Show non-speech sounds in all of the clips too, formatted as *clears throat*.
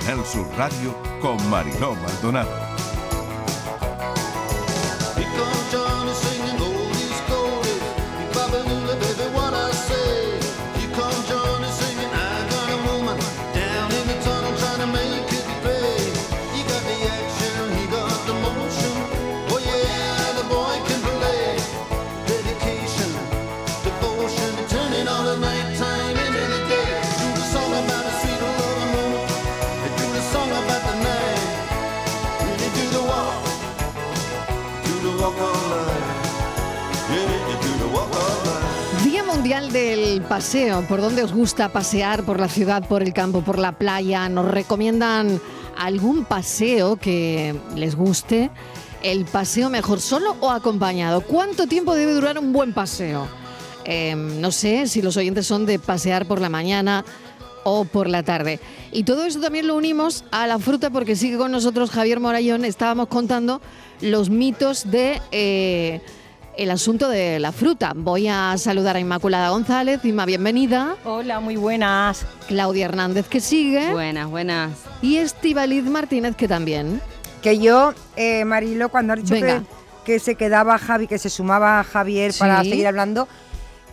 Canal Sur Radio con Mariló Maldonado. Paseo. ¿Por dónde os gusta pasear? ¿Por la ciudad, por el campo, por la playa? ¿Nos recomiendan algún paseo que les guste? ¿El paseo mejor solo o acompañado? ¿Cuánto tiempo debe durar un buen paseo? Eh, no sé si los oyentes son de pasear por la mañana o por la tarde. Y todo eso también lo unimos a la fruta porque sigue con nosotros Javier Morayón. Estábamos contando los mitos de... eh, el asunto de la fruta. Voy a saludar a Inmaculada González. Inma, bienvenida. Hola, muy buenas. Claudia Hernández, que sigue. Buenas, buenas. Y Estivaliz Martínez, que también. Que yo, eh, Marilo, cuando has dicho que, se quedaba Javi, que se sumaba Javier para Sí. seguir hablando,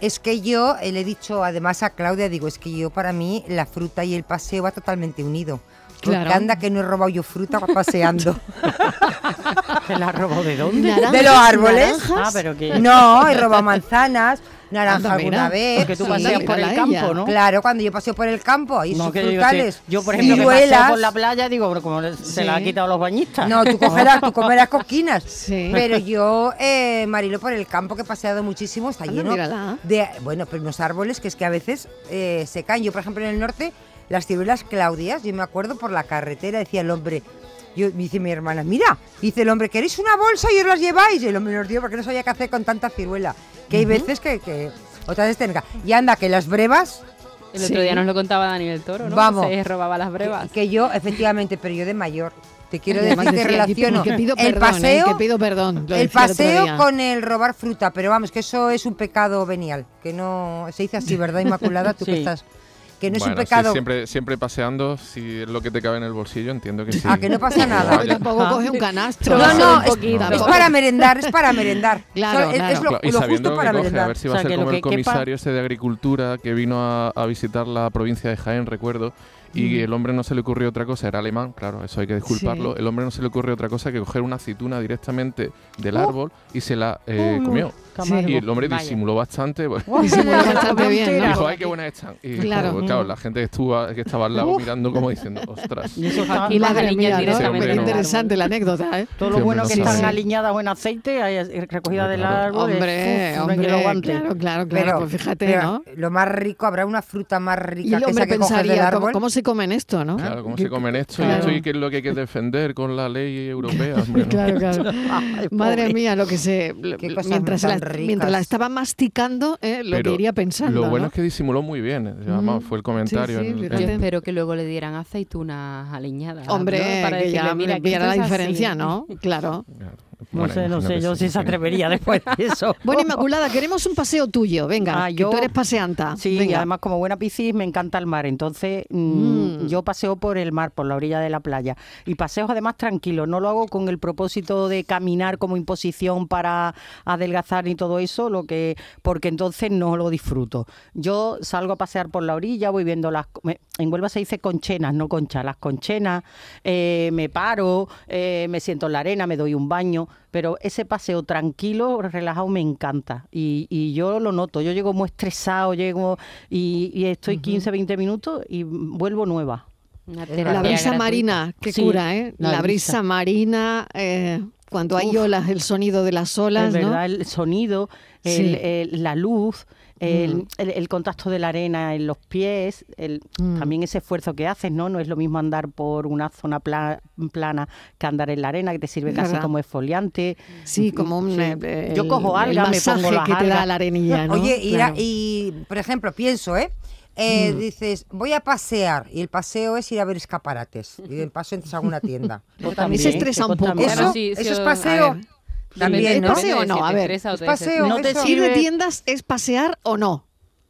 es que yo eh, le he dicho además a Claudia, digo, es que yo para mí la fruta y el paseo va totalmente unido. Claro. Anda que no he robado yo fruta paseando. *laughs* ¿Se la robó de dónde? Naranjas, ¿De los árboles? naranjas. Ah, pero que... No, he robado manzanas, naranja Anda, mira. alguna vez. Porque tú Sí, paseas por el campo. ¿no? Claro, cuando yo paseo por el campo, ahí No, sus que yo, frutales, sé, yo, por ejemplo, que paseo por la playa, digo, pero como se la ha Sí. quitado los bañistas. No, tú cogerás, tú comerás coquinas. Sí. Pero yo, eh, Marilo, por el campo que he paseado muchísimo, está Anda, lleno mírala. de, bueno, pero unos árboles que es que a veces eh, se caen. Yo, por ejemplo, en el norte, las ciruelas claudias, yo me acuerdo por la carretera, decía el hombre, yo, me dice mi hermana, mira, dice el hombre, ¿queréis una bolsa y os las lleváis? Y el hombre nos dio porque no sabía qué hacer con tanta ciruela. Que hay veces que, que otras veces tenga. Y anda, que las brevas, El Sí. otro día nos lo contaba Daniel Toro, ¿no? Vamos. Que se robaba las brevas. que, que yo, efectivamente, pero yo de mayor. Te quiero *laughs* decir que relaciono que pido el perdón, ¿eh? paseo que pido perdón. el paseo con el robar fruta, pero vamos, que eso es un pecado venial, que no se dice así, ¿verdad, Inmaculada? Tú que estás, que no es Bueno, un sí, pecado. siempre, siempre paseando, si es lo que te cabe en el bolsillo, entiendo que sí. Ah, que no pasa nada. Pero tampoco coge un canastro. No, no, Un es, poquito, es para merendar, es para merendar. *laughs* Claro, es- claro. Es lo, y lo sabiendo justo para coge, a merendar. ver si O va a sea, ser que lo como el que quepa- comisario este de Agricultura que vino a, a visitar la provincia de Jaén, recuerdo, y el hombre no se le ocurrió otra cosa, era alemán, claro, eso hay que disculparlo, Sí. el hombre no se le ocurrió otra cosa que coger una aceituna directamente del árbol y se la eh, Oh, comió. Camargo. Y el hombre Vaya. disimuló bastante, pues, Disimuló bastante bien, ¿no? dijo, ay, qué buenas están. Y Claro. pues, claro, la gente que, estuvo, que estaba al lado mirando como diciendo, ostras. Y Y las aliñas directamente no. interesante la anécdota, ¿eh? todo lo Sí, bueno que están aliñadas o en aceite, recogida del árbol. es- Hombre, hombre, claro, claro, claro, pues fíjate, ¿no? Lo más rico, habrá una fruta más rica que esa que coges del pensaría, ¿cómo, árbol. cómo se comen esto, no? Claro, cómo se comen esto y claro. esto y qué es lo que hay que defender con la ley europea. *laughs* hombre, ¿no? Claro, claro. *laughs* Ay, Madre mía, lo que se. mientras, se la, mientras la estaba masticando, eh, lo Pero que iría pensando. Lo bueno ¿no? es que disimuló muy bien. eh, Además, fue el comentario. sí, en el- fíjate. Yo en- espero que luego le dieran aceitunas aliñadas. Hombre, ¿no? Para que ya decirle, mira, que viera la es así". diferencia, ¿no? Claro. Claro, No bueno, sé, no sé yo sí, se atrevería después de eso. *laughs* Bueno, *laughs* Inmaculada, queremos un paseo tuyo. Venga, Ah, que yo- tú eres paseanta. Sí, y además como buena piscis me encanta el mar, entonces mm, Mm. yo paseo por el mar, por la orilla de la playa. Y paseos además tranquilos, no lo hago con el propósito de caminar como imposición para adelgazar y todo eso, lo que porque entonces no lo disfruto. Yo salgo a pasear por la orilla, voy viendo las... me- En Huelva se dice conchenas, no conchas, las conchenas, eh, me paro, eh, me siento en la arena, me doy un baño, pero ese paseo tranquilo, relajado, me encanta. Y, y yo lo noto, yo llego muy estresado, llego y, y estoy 15, 20 minutos y vuelvo nueva. La brisa gratuita. marina, que Sí, cura, ¿eh? La, la brisa, brisa. marina, eh, cuando hay Uf. olas, el sonido de las olas, es ¿no? verdad, el sonido, el- Sí. el- la luz, el, Mm. el- el contacto de la arena en los pies, el, Mm. también ese esfuerzo que haces, ¿no? No es lo mismo andar por una zona pla- plana que andar en la arena, que te sirve casi Verdad. como exfoliante. Sí, como un... Sí. eh, Yo cojo el algas, me masaje pongo las que te da la arenilla, *laughs* ¿no? Oye, y, Claro. y, por ejemplo, pienso, ¿eh? Eh, Mm. Dices, voy a pasear y el paseo es ir a ver escaparates y de paso entras a alguna tienda. *laughs* También. Se estresa un poco. Eso, eso es paseo. También, ¿Es ¿no? paseo o no? A ver, ¿Es paseo. No te eso. ¿Ir de sirve- tiendas es pasear o no?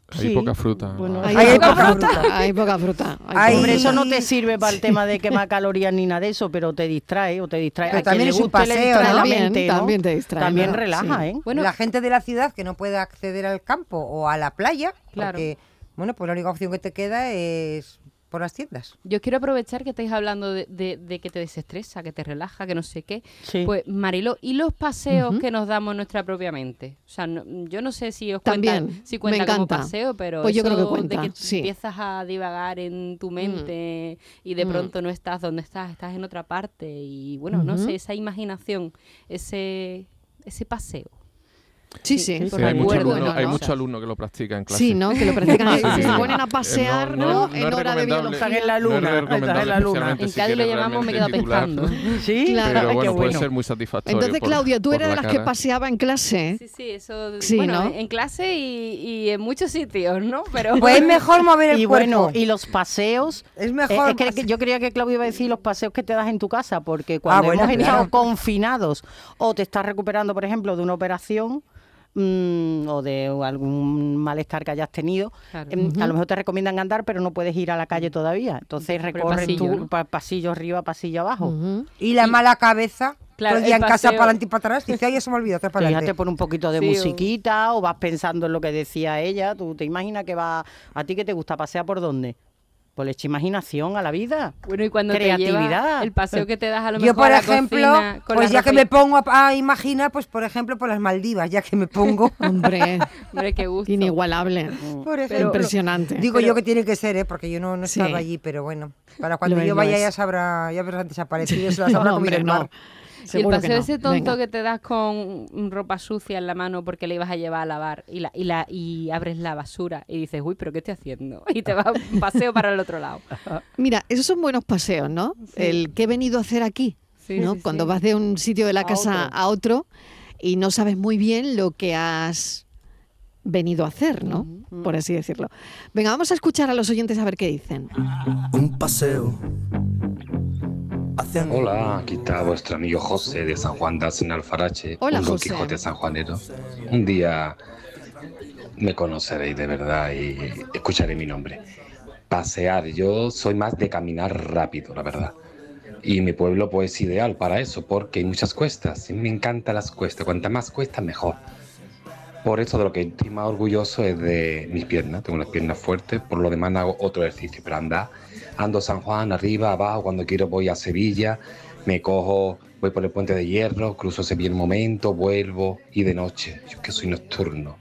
Hay Sí. poca fruta. Bueno. Hay, Hay poca fruta. fruta. Hay poca fruta. hay Hombre, eso no te sirve para el tema de quemar calorías ni nada de eso, pero te distrae o te distrae. Pero A también es un paseo, ¿no? mente, ¿no? también te distrae, También ¿no? relaja, Sí. ¿eh? Bueno, la gente de la ciudad que no puede acceder al campo o a la playa, Claro. porque, bueno, pues la única opción que te queda es por las tiendas. Yo quiero aprovechar que estáis hablando de, de- de que te desestresa, que te relaja, que no sé qué. Sí. Pues, Marilo, ¿y los paseos que nos damos nuestra propia mente? O sea, no- yo no sé si os También, cuenta, si me cuenta como encanta. paseo, pero Pues yo creo que eso cuenta, de que sí. Empiezas a divagar en tu mente y de Mm. pronto no estás donde estás, estás en otra parte y bueno, no sé, esa imaginación, ese, ese paseo. Sí, Sí, sí. sí, hay muchos recuerdo, alumnos, ¿no? hay ¿no? muchos alumnos que lo practican en clase. Sí, ¿no? Que lo practican. *laughs* Sí, se ponen a pasear, no, ¿no? no, no en hora de biología. en la luna, en la luna. En si Cádiz lo llamamos me quedo pescando. *laughs* Sí, Claro. Pero Ay, bueno, puede ser muy satisfactorio. Entonces, por- Claudia, tú eras de la las que paseaba en clase. Sí, sí, eso. Sí, bueno, ¿no? en clase y, y en muchos sitios, ¿no? Pero Pues es mejor mover el Y cuerpo. bueno, y los paseos. es eh, mejor. es que- que yo creía que Claudia iba a decir los paseos que te das en tu casa, porque cuando bueno, hemos estado confinados o te estás recuperando, por ejemplo, de una operación mm, o de algún malestar que hayas tenido, Claro. em, a lo mejor te recomiendan andar, pero no puedes ir a la calle todavía. Entonces recorres pasillo, tu ¿no? pa- pasillo arriba, pasillo abajo. Y la mala cabeza, Claro, todo el día el en casa para adelante y para atrás, dice, ay, ya se me olvidó, para Fíjate adelante. por un poquito de Sí, musiquita o vas pensando en lo que decía ella. ¿Tú te imaginas que va a ti que te gusta pasear por dónde? Pues le echa imaginación a la vida. Bueno, y cuando te lleva Creatividad. el paseo que te das a lo Yo, mejor por a la ejemplo, cocina con pues ya que me pongo a, a imaginar, pues por ejemplo, por las Maldivas, ya que me pongo. *laughs* Hombre, *laughs* Hombre, qué gusto. inigualable. por Impresionante. Digo yo que tiene que ser, ¿eh? porque yo no, no Sí. estaba allí, pero bueno. Para cuando Lo yo vaya es. ya sabrá, ya habrán desaparecido, *laughs* se las No, habrá hombre, el no. mar. Y el paseo no. ese tonto Venga. que te das con ropa sucia en la mano porque le ibas a llevar a lavar y, la, y, la, y abres la basura y dices, uy, pero ¿qué estoy haciendo? *laughs* Y te vas un paseo para el otro lado. *laughs* Mira, esos son buenos paseos, ¿no? El que he venido a hacer aquí, Sí, ¿no? sí, Cuando sí. vas de un sitio de la A casa otro. a otro y no sabes muy bien lo que has venido a hacer, ¿no? Por así decirlo. Venga, vamos a escuchar a los oyentes a ver qué dicen. Un paseo Hola, aquí está vuestro amigo José de San Juan de en Alfarache, Hola, un Don José. Quijote sanjuanero. Un día me conoceréis de verdad y escucharé mi nombre. Pasear, yo soy más de caminar rápido, la verdad. Y mi pueblo pues es ideal para eso, porque hay muchas cuestas. Y me encantan las cuestas, cuanta más cuestas mejor. Por eso de lo que estoy más orgulloso es de mis piernas, tengo las piernas fuertes, por lo demás hago otro ejercicio, pero andar, ando San Juan, arriba, abajo, cuando quiero voy a Sevilla, me cojo, voy por el puente de hierro, cruzo Sevilla un momento, vuelvo y de noche, yo que soy nocturno,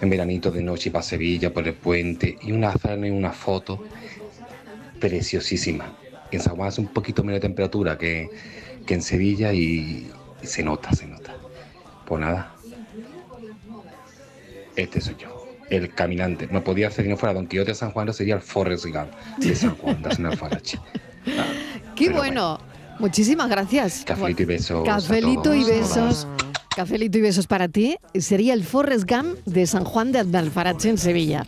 en veranito de noche para Sevilla, por el puente, y una hacerme una foto preciosísima. En San Juan hace un poquito menos de temperatura que, que en Sevilla y, y se nota, se nota. Pues nada, este soy yo, el caminante. No podía hacer si no fuera Don Quijote de San Juan, sería el Forrest Gump de San Juan, de San Alfarache. *laughs* ¡Qué Pero bueno! Muchísimas gracias. Cafelito y besos. a Cafelito y todos. besos. Cafelito y besos para ti. Sería el Forrest Gump de San Juan de Alfarache en Sevilla.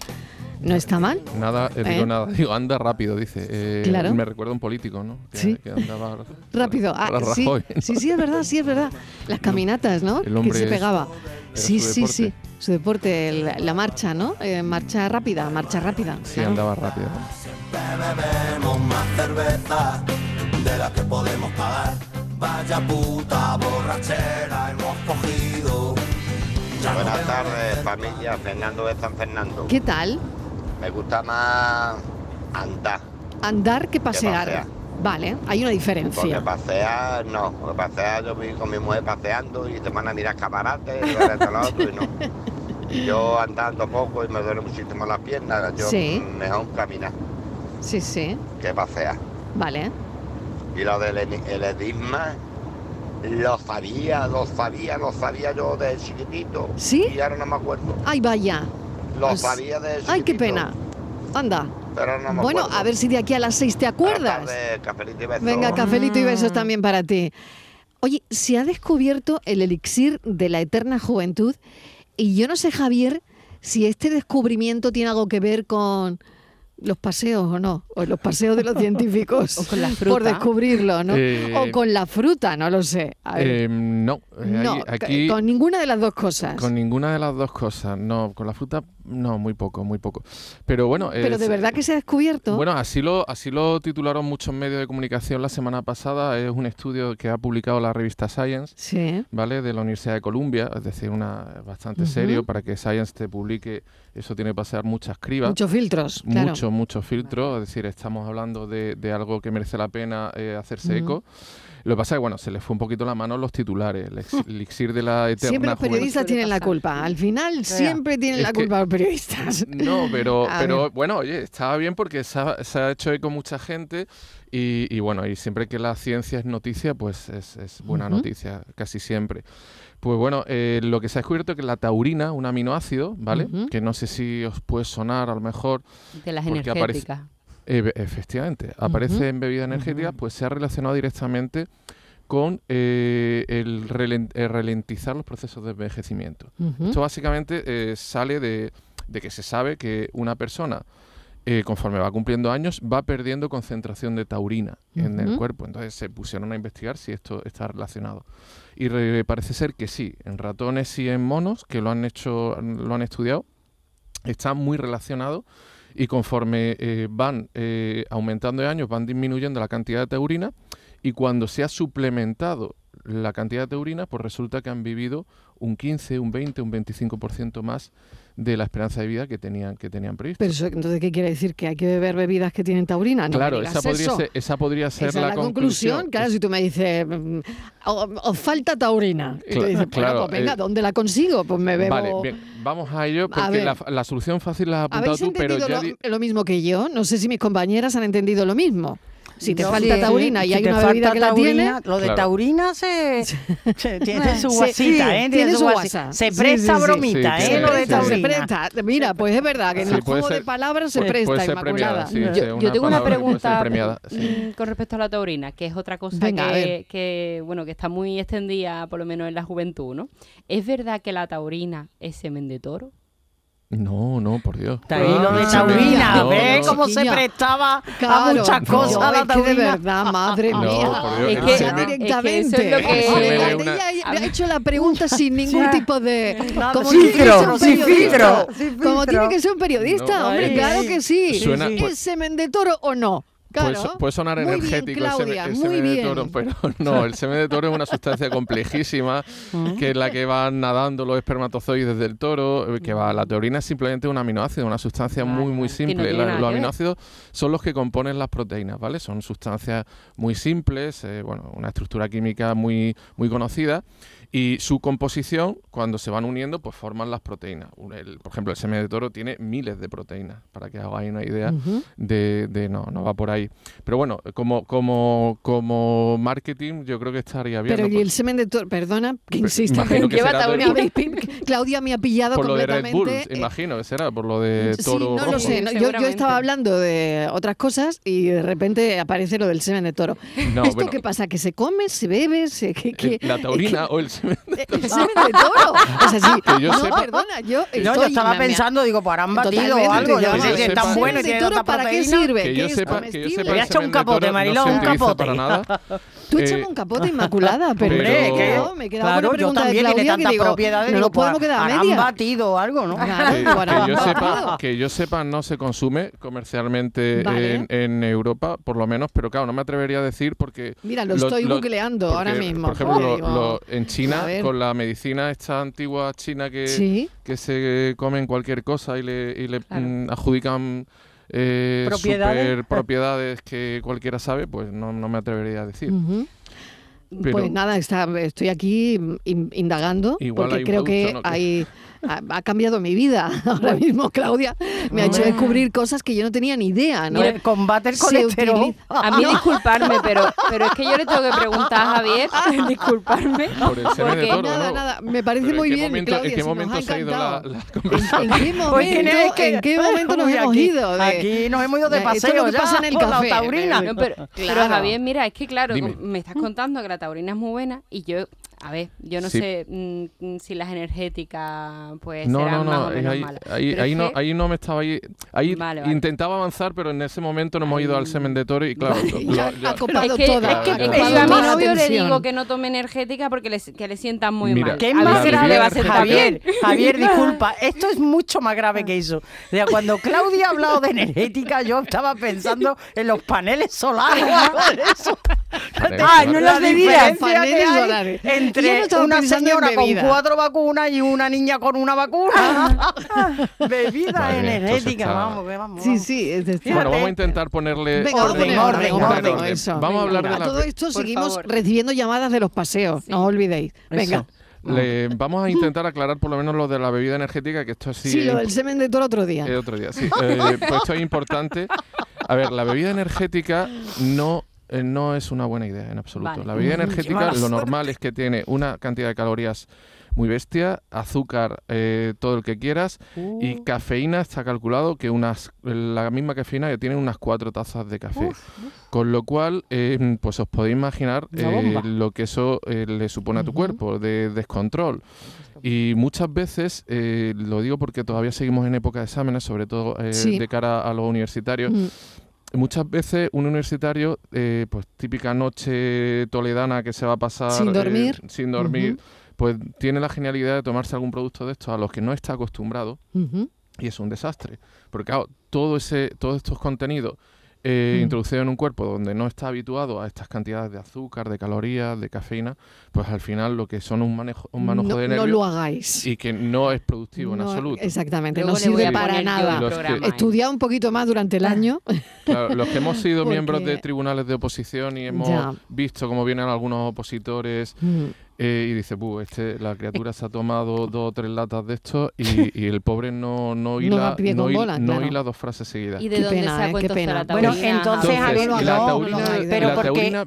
¿No está mal? Nada, eh, digo ¿Eh? nada, digo, anda rápido, dice. Eh, Claro. Me recuerda a un político, ¿no? Que, Sí. que andaba *laughs* Rápido. Ah, para sí, Rajoy, ¿no? sí, sí, es verdad, sí, es verdad. Las caminatas, ¿no? El hombre que se es- pegaba. era Sí, su sí, sí. Su deporte, la, la marcha, ¿no? Eh, marcha rápida, marcha rápida. Sí, claro. andaba rápido. bebemos más cerveza de la que podemos pagar. Vaya puta borrachera hemos cogido. Buenas tardes, familia. Fernando de San Fernando. ¿Qué tal? Me gusta más andar. Andar que pasear. pasear. Vale, hay una Porque diferencia. pasear, no. Porque pasear, yo voy con mi mujer paseando y se van a mirar escaparates, y lo otro, y no. Y *laughs* yo andando poco y me duele muchísimo las piernas. Yo Sí. mejor caminar Sí, sí. que pasear. Vale. Y lo del el edisma, lo sabía, lo sabía, lo sabía yo de chiquitito. ¿Sí? Y ahora no me acuerdo. Ay, vaya. Lo Pues- sabía de chiquitito. Ay, qué pena. Anda. Pero no me Bueno, acuerdo. a ver si de aquí a las seis te acuerdas. Tardes, cafelito y besos. Venga, cafelito y Mm. besos también para ti. Oye, se ha descubierto el elixir de la eterna juventud y yo no sé, Javier, si este descubrimiento tiene algo que ver con, los paseos o no, o los paseos de los científicos *laughs* O con la por descubrirlo, ¿no? Eh, o con la fruta, no lo sé. A ver, Eh, no, eh, no, aquí con ninguna de las dos cosas. con ninguna de las dos cosas. No, con la fruta, no, muy poco, muy poco. Pero bueno, Pero es- de verdad que se ha descubierto. Bueno, así lo, así lo titularon muchos medios de comunicación la semana pasada. Es un estudio que ha publicado la revista Science. sí. ¿vale? De la Universidad de Columbia, es decir, una bastante serio para que Science te publique, eso tiene que pasar muchas cribas. Muchos filtros, claro. Mucho, mucho filtro, es decir, estamos hablando de, de algo que merece la pena eh, hacerse Ujú. eco. Lo que pasa es que, bueno, se les fue un poquito la mano los titulares, *laughs* el elixir de la eterna Siempre los juventud. periodistas Suele tienen la culpa. Al final siempre tienen Es la que- culpa los periodistas. *laughs* No, pero, *laughs* pero bueno, oye, estaba bien porque se ha, se ha hecho eco mucha gente y, y bueno, y siempre que la ciencia es noticia, pues es, es buena Ujú. noticia, casi siempre. Pues bueno, eh, lo que se ha descubierto es que la taurina, un aminoácido, ¿vale? Que no sé si os puede sonar a lo mejor, De las energéticas. eh, efectivamente, aparece en bebidas energéticas, pues se ha relacionado directamente con eh, el, ralentizar los procesos de envejecimiento. Esto básicamente eh, sale de, de que se sabe que una persona, eh, conforme va cumpliendo años, va perdiendo concentración de taurina en el cuerpo. Entonces se pusieron a investigar si esto está relacionado. Y re- parece ser que sí, en ratones y en monos, que lo han hecho, lo han estudiado, está muy relacionado y conforme eh, van eh, aumentando de años, van disminuyendo la cantidad de taurina y cuando se ha suplementado la cantidad de taurina, pues resulta que han vivido un 15, un 20, un 25% más de la esperanza de vida que tenían, que tenían previsto. Pero eso, entonces, ¿qué quiere decir? ¿Que hay que beber bebidas que tienen taurina? No claro, esa podría, eso. ser, esa podría ser Esa la, conclusión. Claro, si tú me dices, mm, o- os falta taurina. Y tú Cla- dices, bueno, claro, pues venga, eh, ¿dónde la consigo? Pues me bebo... Vale, bien, vamos a ello A porque ver. la, la solución fácil la has apuntado ¿Habéis tú, pero ya lo, lo mismo que yo? No sé si mis compañeras han entendido lo mismo. Si te falta sí, taurina y si hay te una bebida falta que la tiene... taurina, Lo de Claro. taurina se, se- *laughs* tiene su guasita, sí, ¿eh? tiene su guasa. Se presta sí, sí. bromita, Sí, ¿eh? tiene- Lo de sí, se taurina. presta. Mira, pues es verdad que en el juego de palabras se puede- presta, puede ser Inmaculada. premiada, yo, sí, yo una tengo una pregunta premiada, sí. mm, con respecto a la taurina, que es otra cosa Venga, que, que, bueno, que está muy extendida, por lo menos en la juventud, ¿no? ¿Es verdad que la taurina es semen de toro? No, no, por Dios. Está ahí lo de Ah, taurina, no, ¿ves no. cómo se prestaba a Claro, muchas no, cosas la es que de taurina? verdad, madre No, mía. por Dios, Es que- semen- es que directamente. eso es lo que- Ella ha- hecho la pregunta *laughs* sin ningún tipo de... Como sin filtro, sin filtro, Como tiene que ser un periodista, No, hombre, claro que sí. Suena- ¿Es pues- semen de toro o no? Puede, Claro. so- puede sonar Muy energético el semen- Claudia, el muy semen de toro, pero no, el semen de toro es una sustancia complejísima, *laughs* que es la que van nadando los espermatozoides del toro, eh, que va, la taurina es simplemente un aminoácido, una sustancia muy, muy no simple. La- los aminoácidos son los que componen las proteínas, ¿vale? Son sustancias muy simples, eh, bueno, una estructura química muy, muy conocida. Y su composición, cuando se van uniendo, pues forman las proteínas. Un- el- por ejemplo, el semen de toro tiene miles de proteínas, para que hagáis una idea de, de- no, no va por ahí. Pero bueno, como, como, como marketing, yo creo que estaría bien. Pero ¿no? y el semen de toro, perdona, que insisto, imagino que lleva será taurina. del- Claudia me ha pillado por lo de Red completamente. Bull, eh, imagino que será, por lo de Sí, toro no rojo. lo sé. no, yo, estaba hablando de otras cosas y de repente aparece lo del semen de toro. No, ¿Esto bueno, qué pasa? ¿Que se come, se bebe? Se, que, que- eh, la taurina o el semen de El semen de toro. O sea, sí. Que yo no, sepa- perdona, yo No, yo estoy- estaba pensando, digo, pues habrán batido o algo. Yo sé es tan bueno y de tiene toro, tanta ¿para qué sirve? que ¿Qué yo es sepa, que yo sepa Le echar un semen de capote, toro Mariló, no se un capote. Tú Eh, échame un capote inmaculada, *laughs* pero Hombre, que- no, me queda Claro, una yo pregunta de también Claudia tiene que digo, propiedades. no digo, nos podemos quedar a media. batido o algo, ¿no? Claro, que, yo sepa, rápido. que yo sepa no se consume comercialmente Vale. en, en Europa, por lo menos, pero claro, no me atrevería a decir porque... Mira, lo, lo- estoy lo- googleando porque, ahora mismo. Por ejemplo, lo- Digo, lo- en China, con la medicina esta antigua china que, sí, que se comen cualquier cosa y le, y le Claro. mm, adjudican eh, Propiedades. super propiedades que cualquiera sabe, pues no, no me atrevería a decir. Pero- Pues nada, está, estoy aquí in- indagando porque creo que hay, ha, ha cambiado mi vida. *laughs* Ahora mismo, Claudia, me ha hecho descubrir cosas que yo no tenía ni idea. ¿no? Mire, combate el colesterol. A mí disculparme, pero, pero es que yo le tengo que preguntar a Javier, *laughs* *laughs* disculparme. Por el de Porque toro, Nada, ¿no? nada, me parece Pero ¿en muy bien, momento- Claudia, ¿En qué si nos momento ha se ha ido la, la ¿En, conversación? en qué momento, Pues es que- ¿en qué momento nos Uy, hemos aquí- ido? De, Aquí nos hemos ido de de- esto es paseo lo que ya pasa en el por café, la taurina. pero, pero Claro. Javier, mira, es que claro, Dime. me estás contando que la taurina es muy buena y yo A ver, yo no Sí. sé mm, si las energéticas pues No, serán no, más no, o es menos ahí, malas. ahí, ahí es no, que- ahí no me estaba ahí, ahí Vale, vale. intentaba avanzar, pero en ese momento no hemos ido al semen de toro y claro, Vale, lo- ya lo- ha copado es que, toda. es que ha yo a mi novio le digo que no tome energética porque le, que le sientan muy Mira, mal. ¿Qué A la no le va a sentar Javier. Javier, disculpa, esto es mucho más grave que eso. O sea, cuando Claudia ha hablado de energética, yo estaba pensando en los paneles solares de *laughs* eso. Ah, no bebidas. diferencia que Paneles solares. No una señora con bebida. cuatro vacunas y una niña con una vacuna. *laughs* Bebida Madre mía, esto se energética, está- vamos, que vamos. Sí, sí, es decir, Bueno, vamos a intentar ponerle Venga, vamos a orden, orden, orden, orden, orden, orden. eso. Vamos a hablar de A la- todo esto Por seguimos favor. recibiendo llamadas de los paseos, no os olvidéis. Venga. Eso. Le- vamos a intentar aclarar por lo menos lo de la bebida energética, que esto sí, Sí, lo del semen de toro otro día. eh, otro día, sí. Eh, pues esto es importante. A ver, la bebida energética no, eh, no es una buena idea en absoluto. Vale. La bebida *laughs* energética lo normal es que tiene una cantidad de calorías muy bestia, azúcar eh, todo el que quieras y cafeína está calculado que unas la misma cafeína que tiene unas cuatro tazas de café. Con lo cual, eh, pues os podéis imaginar eh, lo que eso le supone a tu cuerpo, de descontrol. Y muchas veces, lo digo porque todavía seguimos en época de exámenes, sobre todo Sí. de cara a los universitarios, Mm. Muchas veces un universitario, eh, pues típica noche toledana que se va a pasar Sin eh, dormir. sin dormir, pues tiene la genialidad de tomarse algún producto de estos a los que no está acostumbrado y es un desastre. Porque claro, todo ese, todos estos contenidos eh, Mm. introducidos en un cuerpo donde no está habituado a estas cantidades de azúcar, de calorías, de cafeína, pues al final lo que son un manejo, un manojo no, de no lo hagáis. y que no es productivo en absoluto. Exactamente, Luego no sirve para nada. que- programa, ¿eh? Estudia un poquito más durante el año. Claro, los que hemos sido *laughs* miembros de tribunales de oposición y hemos Ya. visto cómo vienen algunos opositores Mm. Eh, y dice, "Buh, este, la criatura se ha tomado dos o tres latas de esto y, y el pobre no, no *laughs* No hila, a no no claro. hila dos frases seguidas. ¿Y de Qué dónde pena, saco eh, qué entonces pena. la Bueno, entonces? Javier, Entonces, no, la no, taurina, no, pero la porque taurina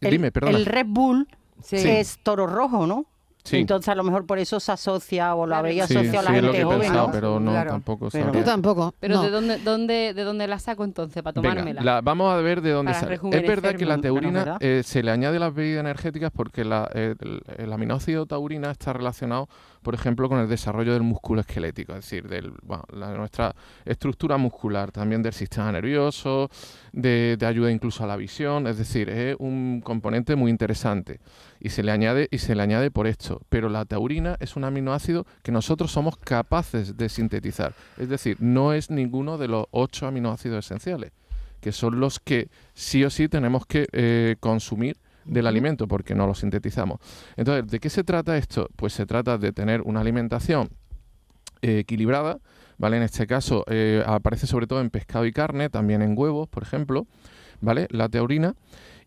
el- dime, perdona. El Red Bull Sí. es toro rojo, ¿no? Sí. Entonces a lo mejor por eso se asocia o lo habría Sí, asociado sí, la es lo gente que he joven, pensado, ¿no? pero no, Claro. tampoco Pero-. Yo tampoco. Pero no. ¿de, dónde, dónde, ¿de dónde la saco entonces para Venga, tomármela? la- vamos a ver de dónde Para sale. Es verdad que la Claro, eh, se le añade a las bebidas energéticas porque la- eh, el, el aminoácido taurina está relacionado, por ejemplo, con el desarrollo del músculo esquelético, es decir, de nuestra estructura muscular, también del sistema nervioso, de, ayuda incluso a la visión, es decir, es un componente muy interesante y se le añade y se le añade por esto, pero la taurina es un aminoácido que nosotros somos capaces de sintetizar, es decir, no es ninguno de los ocho aminoácidos esenciales, que son los que sí o sí tenemos que eh, consumir del alimento porque no lo sintetizamos. Entonces, ¿de qué se trata esto? Pues se trata de tener una alimentación eh, equilibrada, ¿vale? En este caso eh, aparece sobre todo en pescado y carne, también en huevos, por ejemplo, ¿vale? La taurina.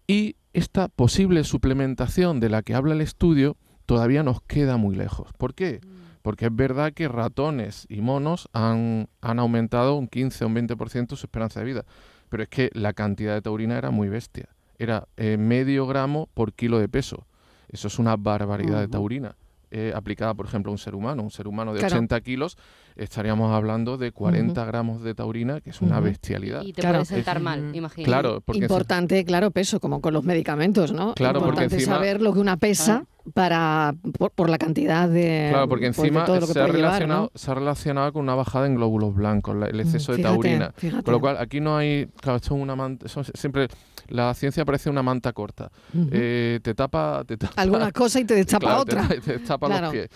Y esta posible suplementación de la que habla el estudio todavía nos queda muy lejos. ¿Por qué? Porque es verdad que ratones y monos han, han aumentado un 15 o un 20% su esperanza de vida. Pero es que la cantidad de taurina era muy bestia. Era eh, medio gramo por kilo de peso. Eso es una barbaridad de taurina. eh, aplicada, por ejemplo, a un ser humano. Un ser humano de Claro. 80 kilos, estaríamos hablando de 40 gramos de taurina, que es una bestialidad. Y te Claro. puede sentar Es- mal, imagino. Claro, porque Importante, claro, peso, como con los medicamentos, ¿no? Claro, porque Importante encima- saber lo que una pesa para por, por la cantidad de Claro, porque pues, encima todo lo que se, ha llevar, relacionado, ¿no? se ha relacionado con una bajada en glóbulos blancos, la- el exceso de Fíjate, taurina. fíjate. Con lo cual, aquí no hay. Claro, esto es una manta. eso siempre. La ciencia parece una manta corta. Eh, te tapa. Te tapa Alguna cosa y te destapa claro, otra. *laughs* Te, tapa Claro. los pies.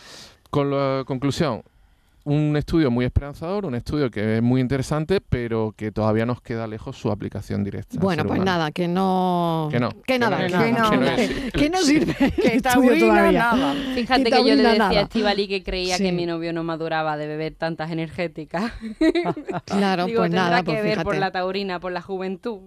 Con la conclusión. Un estudio muy esperanzador, un estudio que es muy interesante, pero que todavía nos queda lejos su aplicación directa. Bueno, pues humano. nada, que no. Que no, Que que nada, que, que nada, no, que no, que no que no sirve. *laughs* el Que todavía. nada. Fíjate Que que yo le decía nada. a Estivali que creía Sí. que mi novio no maduraba de beber tantas energéticas. *laughs* Claro, Digo, pues nada, que pues ver por la taurina, por la juventud.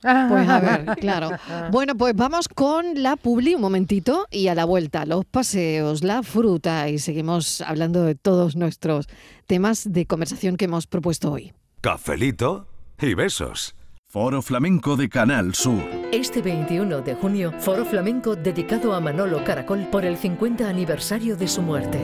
Pues a ver, *laughs* claro. Bueno, pues vamos con la publi un momentito y a la vuelta, los paseos, la fruta y seguimos hablando de todos nuestros temas de conversación que hemos propuesto hoy. Cafelito y besos. Foro Flamenco de Canal Sur. Este 21 de junio, Foro Flamenco dedicado a Manolo Caracol por el 50 aniversario de su muerte.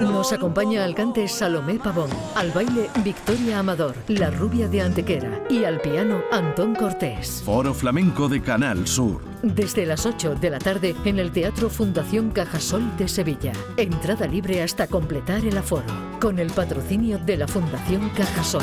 Nos acompaña al cante Salomé Pavón, al baile Victoria Amador, la rubia de Antequera y al piano Antón Cortés. Foro Flamenco de Canal Sur. Desde las 8 de la tarde en el Teatro Fundación Cajasol de Sevilla. Entrada libre hasta completar el aforo. Con el patrocinio de la Fundación Cajasol.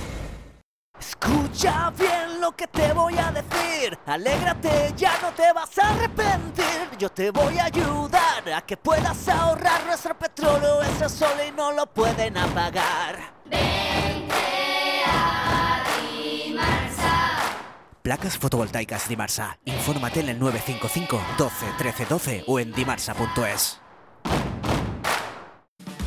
Escucha bien lo que te voy a decir. Alégrate, ya no te vas a arrepentir. Yo te voy a ayudar a que puedas ahorrar nuestro petróleo. Ese sol y no lo pueden apagar. Placas fotovoltaicas Dimarsa. Infórmate en el 955 12 13 12 o en dimarsa.es.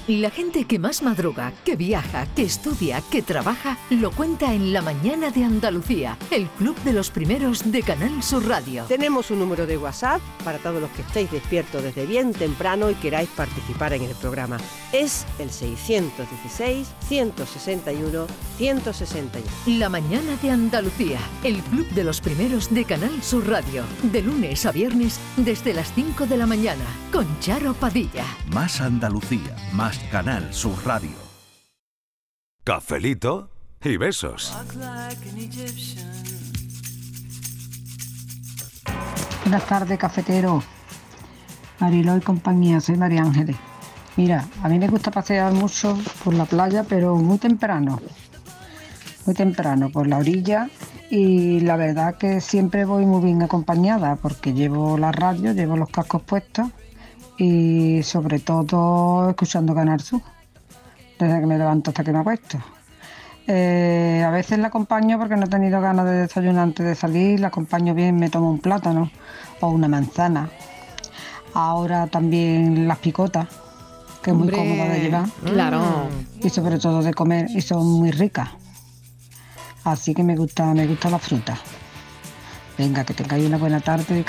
La gente que más madruga, que viaja, que estudia, que trabaja, lo cuenta en La Mañana de Andalucía, el club de los primeros de Canal Sur Radio. Tenemos un número de WhatsApp para todos los que estéis despiertos desde bien temprano y queráis participar en el programa. Es el 616-161-161. La Mañana de Andalucía, el club de los primeros de Canal Sur Radio, de lunes a viernes desde las 5 de la mañana, con Charo Padilla. Más Andalucía, más Canal Sur Radio. Cafelito y besos. Buenas tardes, cafetero. Mariló y compañía, soy María Ángeles. Mira, a mí me gusta pasear mucho por la playa, pero muy temprano. Muy temprano, por la orilla. Y la verdad que siempre voy muy bien acompañada, porque llevo la radio, llevo los cascos puestos y sobre todo escuchando Canal Sur, desde que me levanto hasta que me acuesto. Eh, a veces la acompaño porque no he tenido ganas de desayunar antes de salir, la acompaño bien, me tomo un plátano o una manzana. Ahora también las picotas, que es muy cómoda de llevar. claro. Y sobre todo de comer, y son muy ricas. Así que me gusta, me gusta la fruta. Venga, que tengáis una buena tarde de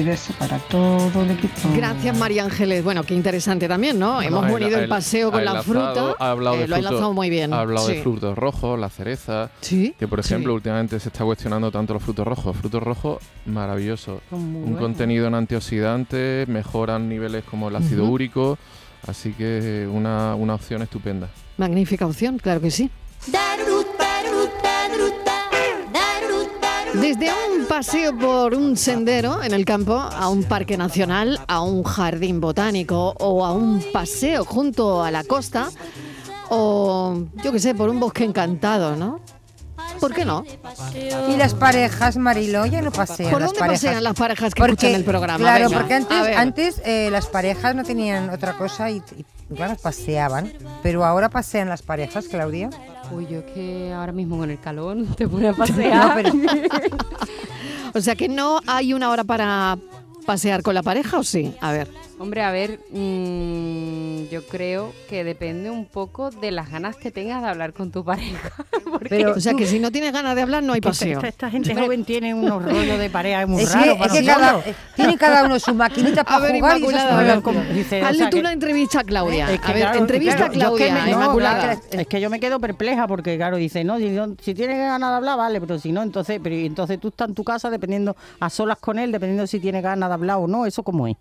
y beso para todo el equipo. Gracias, María Ángeles. Bueno, qué interesante también, ¿no? Bueno, Hemos unido ha- el paseo con ha la fruta. Ha hablado eh, de lo ha frutos- enlazado muy bien. Ha hablado Sí. de frutos rojos, la cereza. Sí, Que, por sí. ejemplo, últimamente se está cuestionando tanto los frutos rojos. Frutos rojos, maravilloso. Un contenido en antioxidantes, mejoran niveles como el ácido úrico. Así que una, una opción estupenda. Magnífica opción, claro que sí. Desde un paseo por un sendero en el campo a un parque nacional, a un jardín botánico o a un paseo junto a la costa o yo qué sé, por un bosque encantado, ¿no? ¿Por qué no? Y las parejas, Mariló, ya no pasean ¿Por las dónde parejas. pasean las parejas que Porque, escuchan el programa? Claro, Venga, porque antes, antes eh, las parejas no tenían otra cosa y, y, claro, paseaban. Pero ahora pasean las parejas, Claudia. Uy, yo es que ahora mismo con el calor *laughs* te pone a pasear. No, pero- *laughs* O sea que no hay una hora para pasear con la pareja o sí? A ver. Hombre, a ver, mm, yo creo que depende un poco de las ganas que tengas de hablar con tu pareja. *laughs* Porque- o sea que si no tienes ganas de hablar no hay paseo. Esta, esta gente joven tiene unos rollos de pareja *laughs* muy Es raros. que, para es que cada, eh, *laughs* tiene cada uno su maquinita para ver, jugar y eso a ver, como dice, o Hazle sea tú que- una entrevista a Claudia. Es que a ver, claro, entrevista claro, a yo es que Claudia, me- no, Inmaculada. claro, es que yo me quedo perpleja porque, claro, dice, no, si, no- si tienes ganas de hablar, vale, pero si no, entonces, pero entonces tú estás en tu casa dependiendo, a solas con él, dependiendo si tienes ganas de hablar o no, ¿eso cómo es?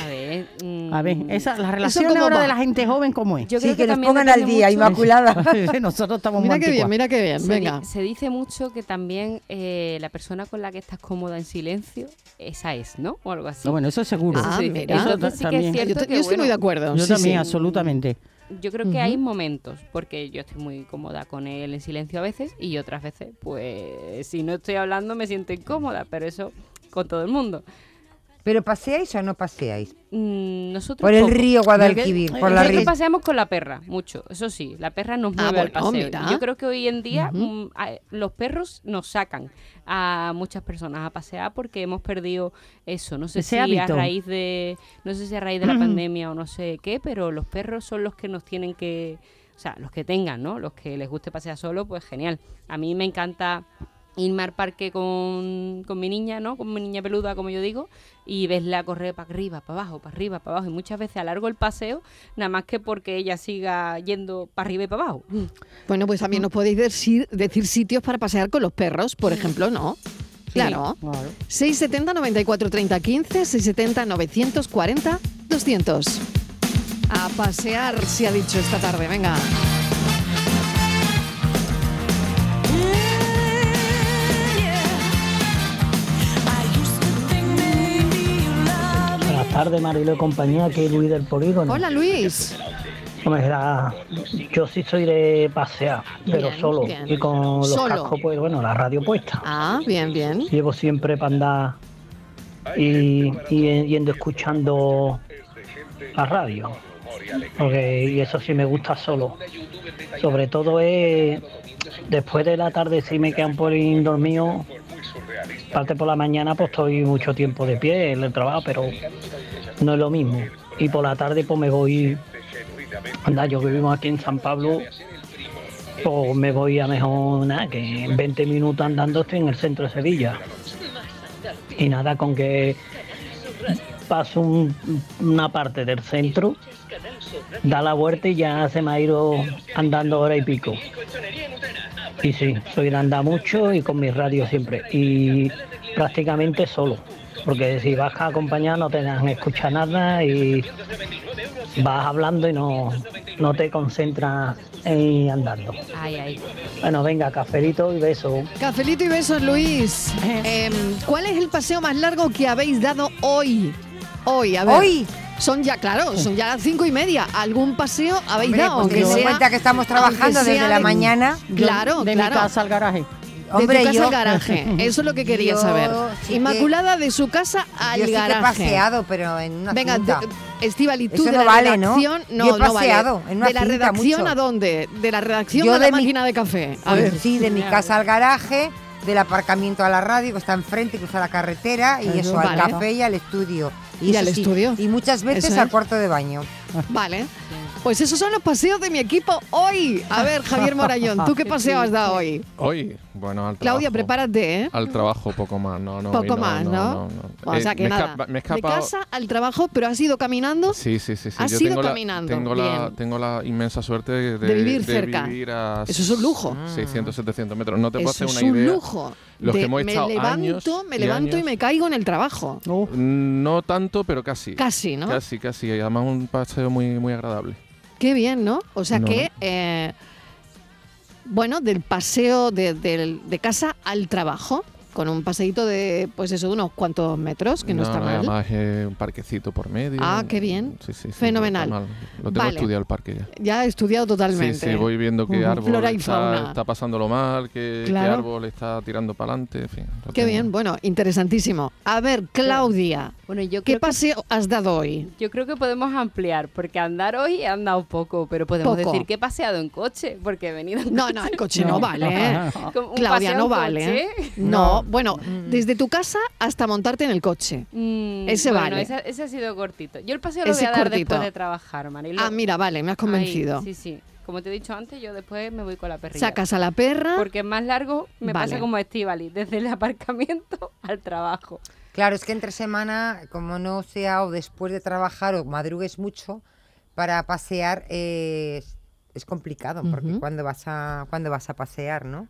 A ver, mm, A ver, esa, la relación ahora va? de la gente joven, ¿cómo es? Yo Sí, creo que que nos pongan al día, mucho- Inmaculada. *laughs* Nosotros estamos Mira muy qué bien, mira qué bien. Se, Venga. di- se dice mucho que también eh, la persona con la que estás cómoda en silencio, esa es, ¿no? O algo así. No, bueno, eso seguro. Eso Ah, mira. Entonces sí que es cierto Yo, te- que, yo estoy muy de acuerdo. Yo sí, también, sí. absolutamente. Yo creo que hay momentos, porque yo estoy muy cómoda con él en silencio a veces y otras veces, pues si no estoy hablando me siento incómoda, pero eso con todo el mundo. ¿Pero paseáis o no paseáis? Mm, nosotros Por el poco. río Guadalquivir, por la Nosotros ri- paseamos con la perra, mucho, eso sí, la perra nos Ah, mueve al bueno, paseo. mira. Yo creo que hoy en día mm, a- los perros nos sacan a muchas personas a pasear porque hemos perdido eso. No sé Ese si a raíz de, no sé si a raíz de la *clears throat* pandemia o no sé qué, pero los perros son los que nos tienen que, o sea, los que tengan, ¿no? Los que les guste pasear solo, pues genial. A mí me encanta irme al parque con, con mi niña, ¿no? Con mi niña peluda, como yo digo, y vesla correr para arriba, para abajo, para arriba, para abajo. Y muchas veces alargo el paseo, nada más que porque ella siga yendo para arriba y para abajo. *laughs* Bueno, pues también nos podéis decir, decir sitios para pasear con los perros, por ejemplo, ¿no? Claro. 670 94 30 15, 670 940 200. A pasear, se ha dicho esta tarde, venga. Tardes, Marilo y compañía, aquí Luis del Polígono. Hola, Luis. Hombre, la- yo sí soy de pasear, pero Bien, solo. bien. Y con los Solo. cascos, pues bueno, la radio puesta. Ah, bien, bien. Llevo siempre para andar y, y yendo escuchando la radio. Porque, y eso sí me gusta solo. Sobre todo es después de la tarde si me quedan un poquín dormido. Parte por la mañana pues estoy mucho tiempo de pie en el trabajo, pero no es lo mismo. Y por la tarde pues me voy, anda, yo vivo aquí en San Pablo, pues me voy a mejor nada, que en 20 minutos andando estoy en el centro de Sevilla. Y nada, con que paso un- una parte del centro, da la vuelta y ya se me ha ido andando hora y pico. Y sí, soy de andar mucho y con mi radio siempre. Y prácticamente solo. Porque si vas a acompañar no te dejan escuchar nada y vas hablando y no, no te concentras en andando. Ay, ay. Bueno, venga, cafelito y beso. Cafelito y besos, Luis. Em, ¿Cuál es el paseo más largo que habéis dado hoy? Hoy, a ver. ¿Hoy? Son ya, claro, son ya las cinco y media. ¿Algún paseo habéis Hombre, dado? pues en sea- cuenta que estamos trabajando desde la de- mañana. Claro, de claro. mi casa al garaje. De tu casa yo- al garaje. *laughs* Eso es lo que quería Yo saber. sí que- Inmaculada de su casa al Yo sí que he garaje. paseado, pero en una Venga, cinta. Estivali, tú Eso de no la redacción, no, Yo he no vale. paseado en una ¿De la cinta redacción mucho. a dónde? ¿De la redacción Yo a la de mi- máquina de café? A Pues ver. sí, de mi casa al garaje, del aparcamiento a la radio, que está enfrente, cruza la carretera, y Eso, al café y al estudio. Y al sí, estudio. Y muchas veces al cuarto de baño. Vale. Pues esos son los paseos de mi equipo hoy. A ver, Javier Morayón, ¿tú qué *laughs* paseo has dado hoy? Hoy, bueno, al Claudia, trabajo. prepárate, ¿eh? Al trabajo poco más, no, no. Poco no, más, ¿no? O Eh, sea que me he nada. escapa- me he de casa al trabajo, pero has ido caminando. Sí, sí, sí. sí. Has Yo ido tengo caminando, La, tengo, la, bien. tengo la inmensa suerte de, De vivir cerca. vivir a Eso es un lujo. 600, 700 metros. No te puedo hacer es una un idea. lujo. Los De- que hemos me estado levanto, años me levanto y me caigo en el trabajo. No tanto, pero casi. Casi, ¿no? Casi, casi. Y además un paseo muy, muy agradable. Qué bien, ¿no? O sea que, eh, bueno, del paseo de, de casa al trabajo, con un paseíto de, pues eso, de unos cuantos metros, que no, está mal. Además eh, un parquecito por medio. Ah, qué bien. Sí, sí, sí, Fenomenal. no. Lo tengo Vale. estudiado el parque ya. Ya he estudiado totalmente. Sí, sí, voy viendo qué árbol Flora y está, fauna. está pasándolo mal, qué, qué Claro. árbol está tirando para adelante, en fin. Qué tengo. bien, bueno, interesantísimo. A ver, Claudia, Bueno, yo ¿qué creo que- paseo has dado hoy? Yo creo que podemos ampliar, porque andar hoy he andado poco, pero podemos Poco. decir que he paseado en coche, porque he venido en No, coche. no, el coche no, *laughs* vale. ¿eh? Claudia, paseo no vale. coche. ¿eh? No, bueno, desde tu casa hasta montarte en el coche. Mm, Ese bueno, vale. Ese, ese ha sido cortito. Yo el paseo lo Ese voy a dar cortito. después de trabajar, Marilo. Ah, mira, vale, me has convencido. Ahí, sí, sí. Como te he dicho antes, yo después me voy con la perrilla. Sacas a la perra. Porque es más largo, me Vale. pasa como Estivali, desde el aparcamiento *laughs* al trabajo. Claro, es que entre semana, como no sea o después de trabajar o madrugues mucho, para pasear eh, es, es complicado, porque cuando vas a cuando vas a pasear, ¿no?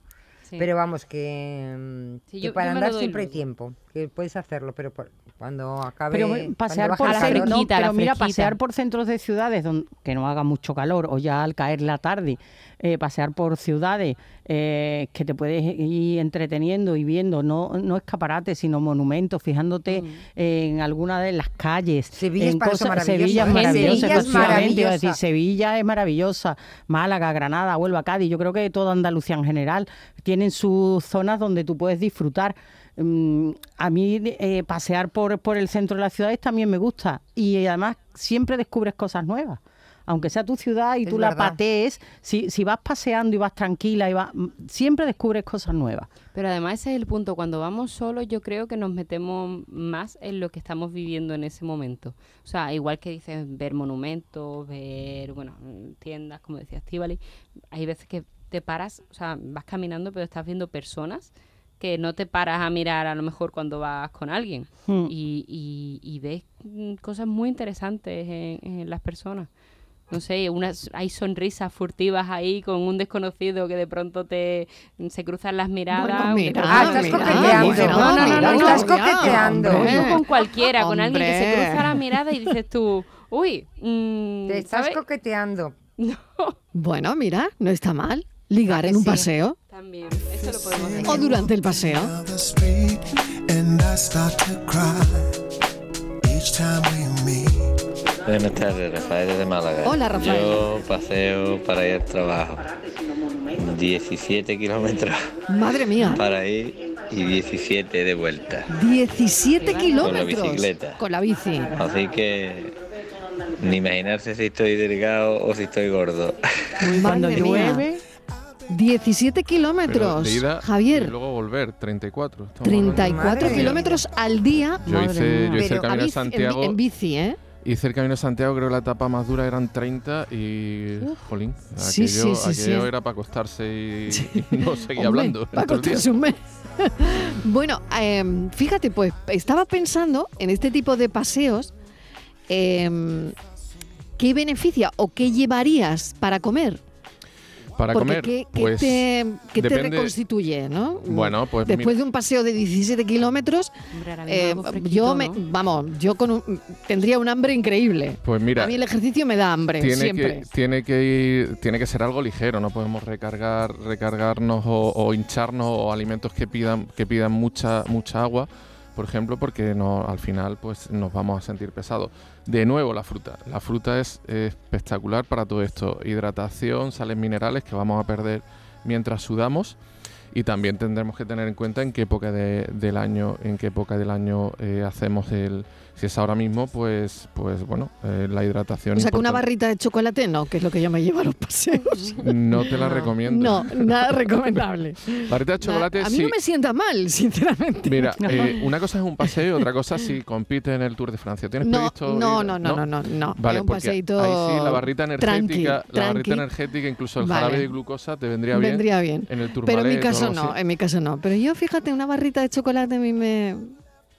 Sí. Pero vamos, que, mm, Sí, que yo- para yo andar siempre hay tiempo. Que puedes hacerlo, pero por- cuando acabe. Pero cuando pasear por el calor- pero mira, pasear por centros de ciudades donde, que no haga mucho calor o ya al caer la tarde, eh, pasear por ciudades eh, que te puedes ir entreteniendo y viendo, no, no escaparates, sino monumentos, fijándote en alguna de las calles. Sevilla es en eso maravillosa. Sevilla es Sevilla maravillosa, es efectivamente, iba a maravillosa. decir, Sevilla es maravillosa, Málaga, Granada, Huelva, Cádiz, yo creo que toda Andalucía en general tienen sus zonas donde tú puedes disfrutar. Mm, a mí eh, pasear por, por el centro de las ciudades también me gusta y además siempre descubres cosas nuevas. Aunque sea tu ciudad y Es tú la patees, si, si vas paseando y vas tranquila, y vas, mm, siempre descubres cosas nuevas. Pero además ese es el punto, cuando vamos solos yo creo que nos metemos más en lo que estamos viviendo en ese momento. O sea, igual que dices ver monumentos, ver, bueno, tiendas, como decía Estivali, hay veces que te paras, o sea, vas caminando pero estás viendo personas que no te paras a mirar a lo mejor cuando vas con alguien Hmm. y, y- y ves mm, cosas muy interesantes en, en las personas. No sé, unas, hay sonrisas furtivas ahí con un desconocido que de pronto te se cruzan las miradas. Bueno, mira, Ah, estás mira, coqueteando. No, no, no, mira, no, no, estás no, coqueteando. hombre. No con cualquiera, con alguien que se cruza la mirada y dices tú, uy, mm, Te estás ¿sabes? coqueteando. Bueno, mira, no está mal. Ligar en un sí. paseo También, eso lo podemos hacer. o durante el paseo. Buenas tardes, Rafael desde Málaga. Hola, Rafael. Yo paseo para ir al trabajo. 17 kilómetros Madre mía, para ir y 17 de vuelta. 17 Con la kilómetros bicicleta. con la bici. Así que ni imaginarse si estoy delgado o si estoy gordo. Cuando llueve, 17 Pero kilómetros. de ida y Javier, luego volver, 34. estamos hablando. 34 Madre kilómetros al día. Yo hice, yo hice el a camino de bici- en bi- Santiago. En, bici, ¿eh? Hice el camino de Santiago, creo que la etapa más dura eran 30 y. Jolín, Sí, aquello, sí, sí, aquello sí. era para acostarse y, *laughs* *laughs* y no seguía hablando. para acostarse un mes. *laughs* bueno, em, fíjate, pues estaba pensando en este tipo de paseos. em, ¿Qué beneficia o qué llevarías para comer? Para Porque comer, ¿qué, qué pues. te, qué te depende- reconstituye, no? Bueno, pues Después de un paseo de 17 kilómetros, eh, yo me, ¿no? vamos, yo con un- tendría un hambre increíble. Pues mira, a mí el ejercicio me da hambre tiene siempre. que, tiene que ir, tiene que ser algo ligero, no podemos recargar, recargarnos o, o hincharnos o alimentos que pidan, que pidan mucha, mucha agua, por ejemplo, porque no, al final pues nos vamos a sentir pesados. De nuevo la fruta. La fruta es espectacular para todo esto. Hidratación, sales minerales que vamos a perder mientras sudamos. Y también tendremos que tener en cuenta en qué época de- del año, en qué época del año eh, hacemos el. Si es ahora mismo, pues, pues bueno, eh, la hidratación. O sea, que una barrita de chocolate no, que es lo que yo me llevo a los paseos. *laughs* No te la recomiendo. No, nada recomendable. Barrita de chocolate, a mí sí. no me sienta mal, *laughs* sinceramente. Mira, eh, una cosa es un paseo otra cosa si compite en el Tour de Francia. ¿Tienes No, previsto? no, no, no, no, no, no. Vale, un porque ahí sí la barrita tranqui, energética, la barrita tranqui. energética, incluso el Vale. jarabe de glucosa te vendría bien. Vendría bien. En el Pero en mi Tourmalet o caso no, en mi caso no. Pero yo, fíjate, una barrita de chocolate a mí me...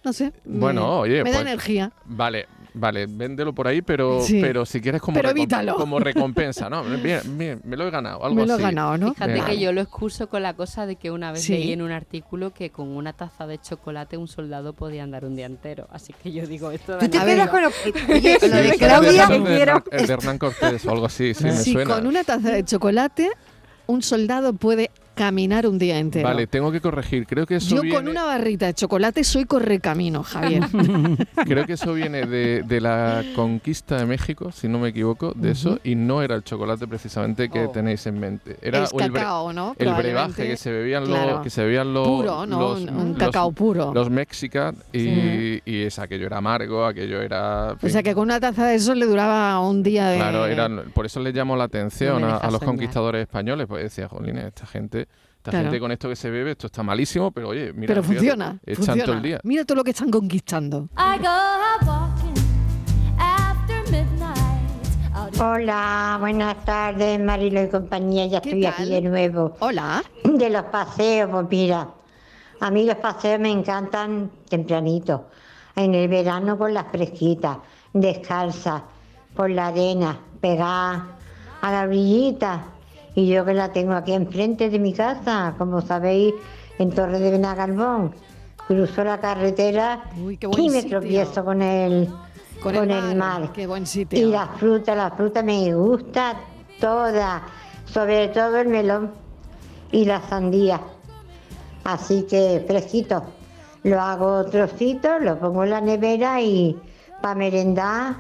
No sé. me- Bueno, oye, Me da pues, energía. Vale, vale, véndelo por ahí, pero, Sí. pero si quieres como, Pero recom- evítalo. como *laughs* recompensa, ¿no? Bien, bien, me lo he ganado, algo Me lo he así. ganado, ¿no? Fíjate que yo lo excuso con la cosa de que una vez Sí. leí en un artículo que con una taza de chocolate un soldado podía andar un día entero. Así que yo digo esto. Tú te da- quedas con lo, oye, Sí, *laughs* lo de Claudia. el de Hernán- El de Hernán Cortés o algo así, sí, me suena. con una taza de chocolate un soldado puede caminar un día entero. Vale, tengo que corregir. Creo que eso Yo viene, con una barrita de chocolate soy correcamino, Javier. *laughs* creo que eso viene de, de la conquista de México, si no me equivoco, de eso, y no era el chocolate precisamente que Oh. tenéis en mente. Era El bre- cacao, ¿no? El brebaje que se bebían Claro. los, que se bebían los, Puro, ¿no? los- Un- un los- cacao puro. Los mexican y, Sí. y es aquello era amargo, aquello era. o sea que con una taza de eso le duraba un día de... Claro, eran, por eso les llamó la atención No a, los soñar. conquistadores españoles, pues decía, jolines, esta gente, esta Claro. gente con esto que se bebe, esto está malísimo, pero oye, mira, Pero fíjate, funciona. echan todo el día. Mira todo lo que están conquistando. Hola, buenas tardes, Marilo y compañía, ya estoy aquí de nuevo. Hola. De los paseos, pues mira, a mí los paseos me encantan tempranito, en el verano por las fresquitas, descalza, por la arena, pegada a la orillita, y yo que la tengo aquí enfrente de mi casa, como sabéis, en Torre de Benagalbón. cruzo la carretera qué buen y me sitio. tropiezo con el, Con con, el el mar, mar. qué buen sitio. Y la fruta, la fruta me gusta toda, sobre todo el melón y la sandía. Así que fresquito. Lo hago trocitos, lo pongo en la nevera y para merendar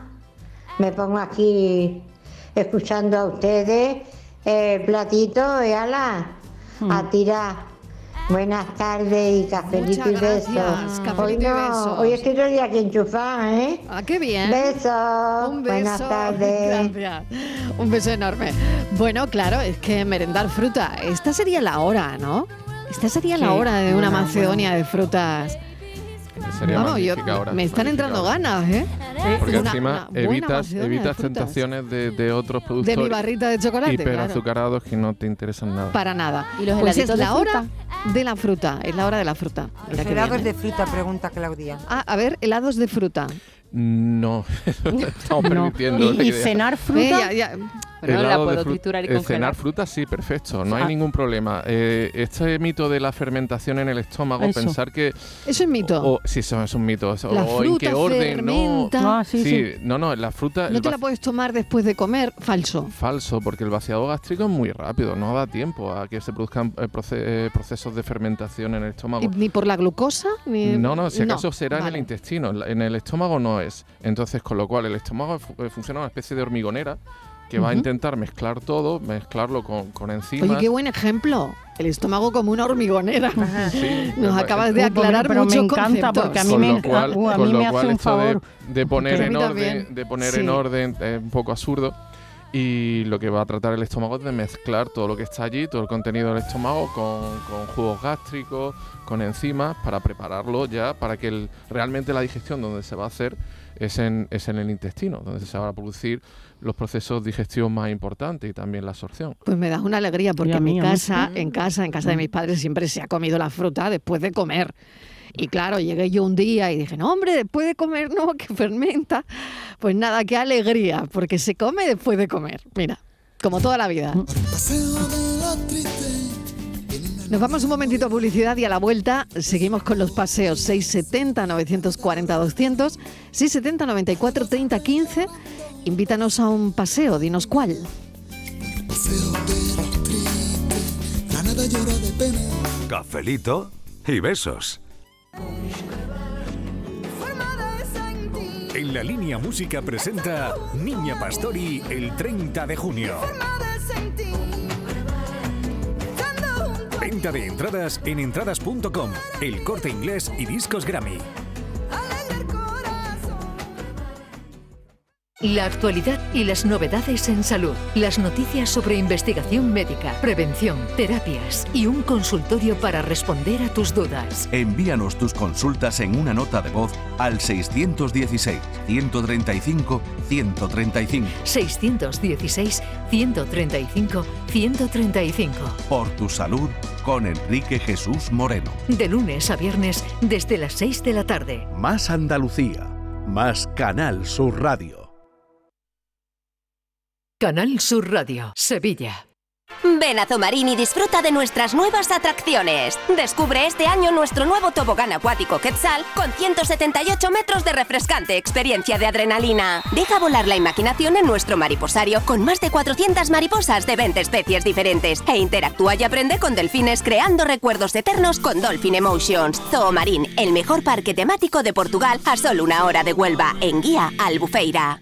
me pongo aquí escuchando a ustedes el platito y ala, Hmm. a tirar. Buenas tardes y cafelito y besos. Hoy y no, besos. hoy estoy todo el día aquí enchufada, ¿eh? Ah, qué bien. Besos. Un beso. Buenas tardes. *laughs* Gracias. Un beso enorme. Bueno, claro, es que merendar fruta. Esta sería la hora, ¿no? Esta sería la hora de una Macedonia de frutas. Sería Vamos, yo- magnífica hora, me están magnífica entrando ganas, ¿eh? Porque Una- encima una evitas, de evitas frutas. tentaciones de, de otros De productos mi barrita de chocolate, claro. hiperazucarados que no te interesan nada. Para nada. ¿Y los pues es heladitos de la hora fruta? de la fruta. Es la hora de la fruta. Los qué helados de fruta, pregunta Claudia. Ah, a ver, helados de fruta. No, *laughs* estamos No. permitiendo. ¿Y- la y cenar fruta? Eh, ya, ya. Pero no la Helado de puedo fru- triturar y eh, congelar. Cenar fruta, sí, perfecto, no hay Ah. ningún problema. Eh, este mito de la fermentación en el estómago, Eso. pensar que... Eso es mito. O, sí, eso es un mito. o- La o en qué orden, no... fermenta. Ah, sí, Sí, sí. no, no, la fruta... no te la puedes tomar después de comer. Falso. Falso, porque el vaciado gástrico es muy rápido, no da tiempo a que se produzcan eh, eh, procesos de fermentación en el estómago. Ni por la glucosa, ni... No, no, si acaso será en vale. el intestino, en en el estómago no es. Entonces, con lo cual, el estómago fu- funciona una especie de hormigonera que va a intentar mezclar todo, mezclarlo con, con enzimas. Oye, qué buen ejemplo. El estómago como una hormigonera. Sí, *laughs* Nos acabas de aclarar pero me muchos encanta, conceptos. porque a mí con me cual, uh, a con mí lo me hace un esto de- favor. De, poner en orden, de poner Sí. en orden es un poco absurdo. Y lo que va a tratar el estómago es de mezclar todo lo que está allí, todo el contenido del estómago con, con jugos gástricos, con enzimas, para prepararlo ya, para que el- realmente la digestión donde se va a hacer es en, es en el intestino, donde se van a producir los procesos digestivos más importantes y también la absorción. Pues me das una alegría porque en mi casa, en casa, en casa de mis padres siempre se ha comido la fruta después de comer. Y claro, llegué yo un día y dije, no, hombre, después de comer, no, que fermenta. Pues nada, qué alegría, porque se come después de comer. Mira, como toda la vida. Nos vamos un momentito a publicidad y a la vuelta seguimos con los paseos 670 940 200, 670 94 30 15. Invítanos a un paseo, dinos cuál. Cafelito y besos. En la línea música presenta Niña Pastori el 30 de junio. Venta de entradas en entradas.com, el corte inglés y discos Grammy. La actualidad y las novedades en salud. Las noticias sobre investigación médica, prevención, terapias y un consultorio para responder a tus dudas. Envíanos tus consultas en una nota de voz al 616-135-135. 616-135-135. Por tu salud con Enrique Jesús Moreno. De lunes a viernes desde las 6 de la tarde. Más Andalucía, más Canal Sur Radio. Canal Sur Radio, Sevilla. Ven a Zomarín y disfruta de nuestras nuevas atracciones. Descubre este año nuestro nuevo tobogán acuático Quetzal con 178 metros de refrescante experiencia de adrenalina. Deja volar la imaginación en nuestro mariposario con más de 400 mariposas de 20 especies diferentes e interactúa y aprende con delfines creando recuerdos eternos con Dolphin Emotions. Zoomarín, el mejor parque temático de Portugal a solo una hora de Huelva en guía Albufeira.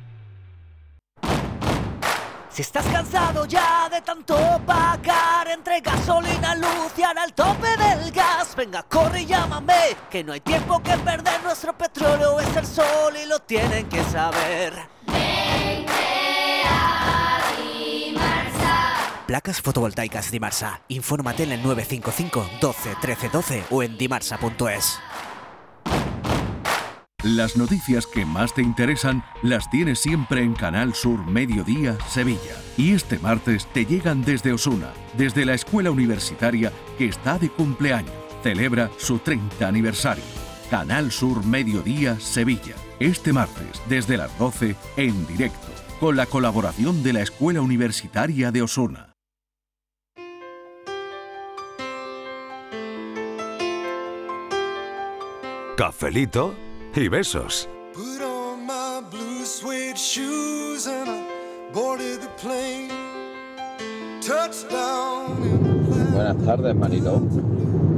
Estás cansado ya de tanto pagar entre gasolina, luz y el tope del gas, venga, corre y llámame, que no hay tiempo que perder, nuestro petróleo es el sol y lo tienen que saber. Placas fotovoltaicas Dimarsa. Infórmate en el 955 12 13 12 o en dimarsa.es. Las noticias que más te interesan las tienes siempre en Canal Sur Mediodía Sevilla. Y este martes te llegan desde Osuna, desde la escuela universitaria que está de cumpleaños. Celebra su 30 aniversario. Canal Sur Mediodía Sevilla. Este martes, desde las 12, en directo, con la colaboración de la Escuela Universitaria de Osuna. Cafelito y besos. Put on my blue suede shoes and I boarded the plane. Touchdown. Buenas tardes, Mariló.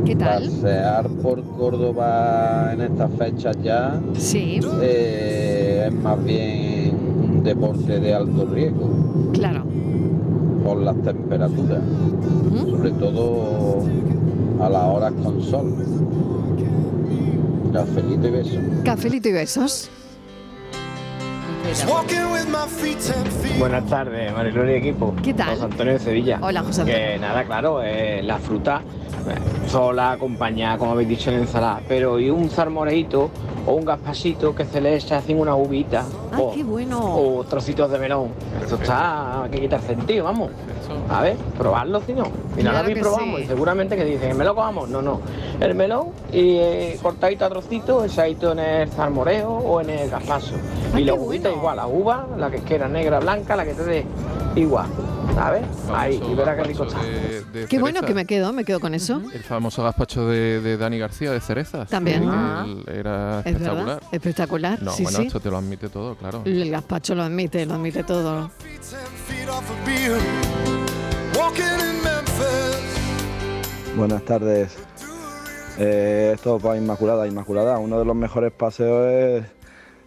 ¿Qué tal? Pasear por Córdoba en estas fechas ya Sí. eh, es más bien un deporte de alto riesgo Claro. por las temperaturas, sobre todo a las horas con sol. Cafelito y beso. Cafelito y besos. Buenas tardes, Marilón y equipo. ¿Qué tal? José Antonio de Sevilla. Hola, José Antonio. Que nada, claro, eh, la fruta sola, acompañada, como habéis dicho, en ensalada. Pero y un zarmoreito o un gazpachito que se le echa así una uvita. ¡Ay, o, qué bueno! o trocitos de melón. Esto está, hay que quitar sentido, vamos. A ver, probarlo si no. Y Claro que probamos. sí. Y seguramente que dicen, ¿me lo comamos? No, no. El melón y eh, cortadito a trocitos, echadito en el zarmoreo o en el gazpacho. y la uvita igual, la uva, la que quiera negra, blanca, la que te dé igual. ¿Sabes? Ahí, y verás qué rico está. De- de Qué bueno que me quedo, me quedo con eso. El famoso gazpacho de, de Dani García de cerezas. También. Ah. el- Era Es espectacular. verdad, espectacular. No, sí, bueno, sí. esto te lo admite todo, claro. El gazpacho lo admite, lo admite todo. Buenas tardes. Eh, esto para Inmaculada. Inmaculada, uno de los mejores paseos es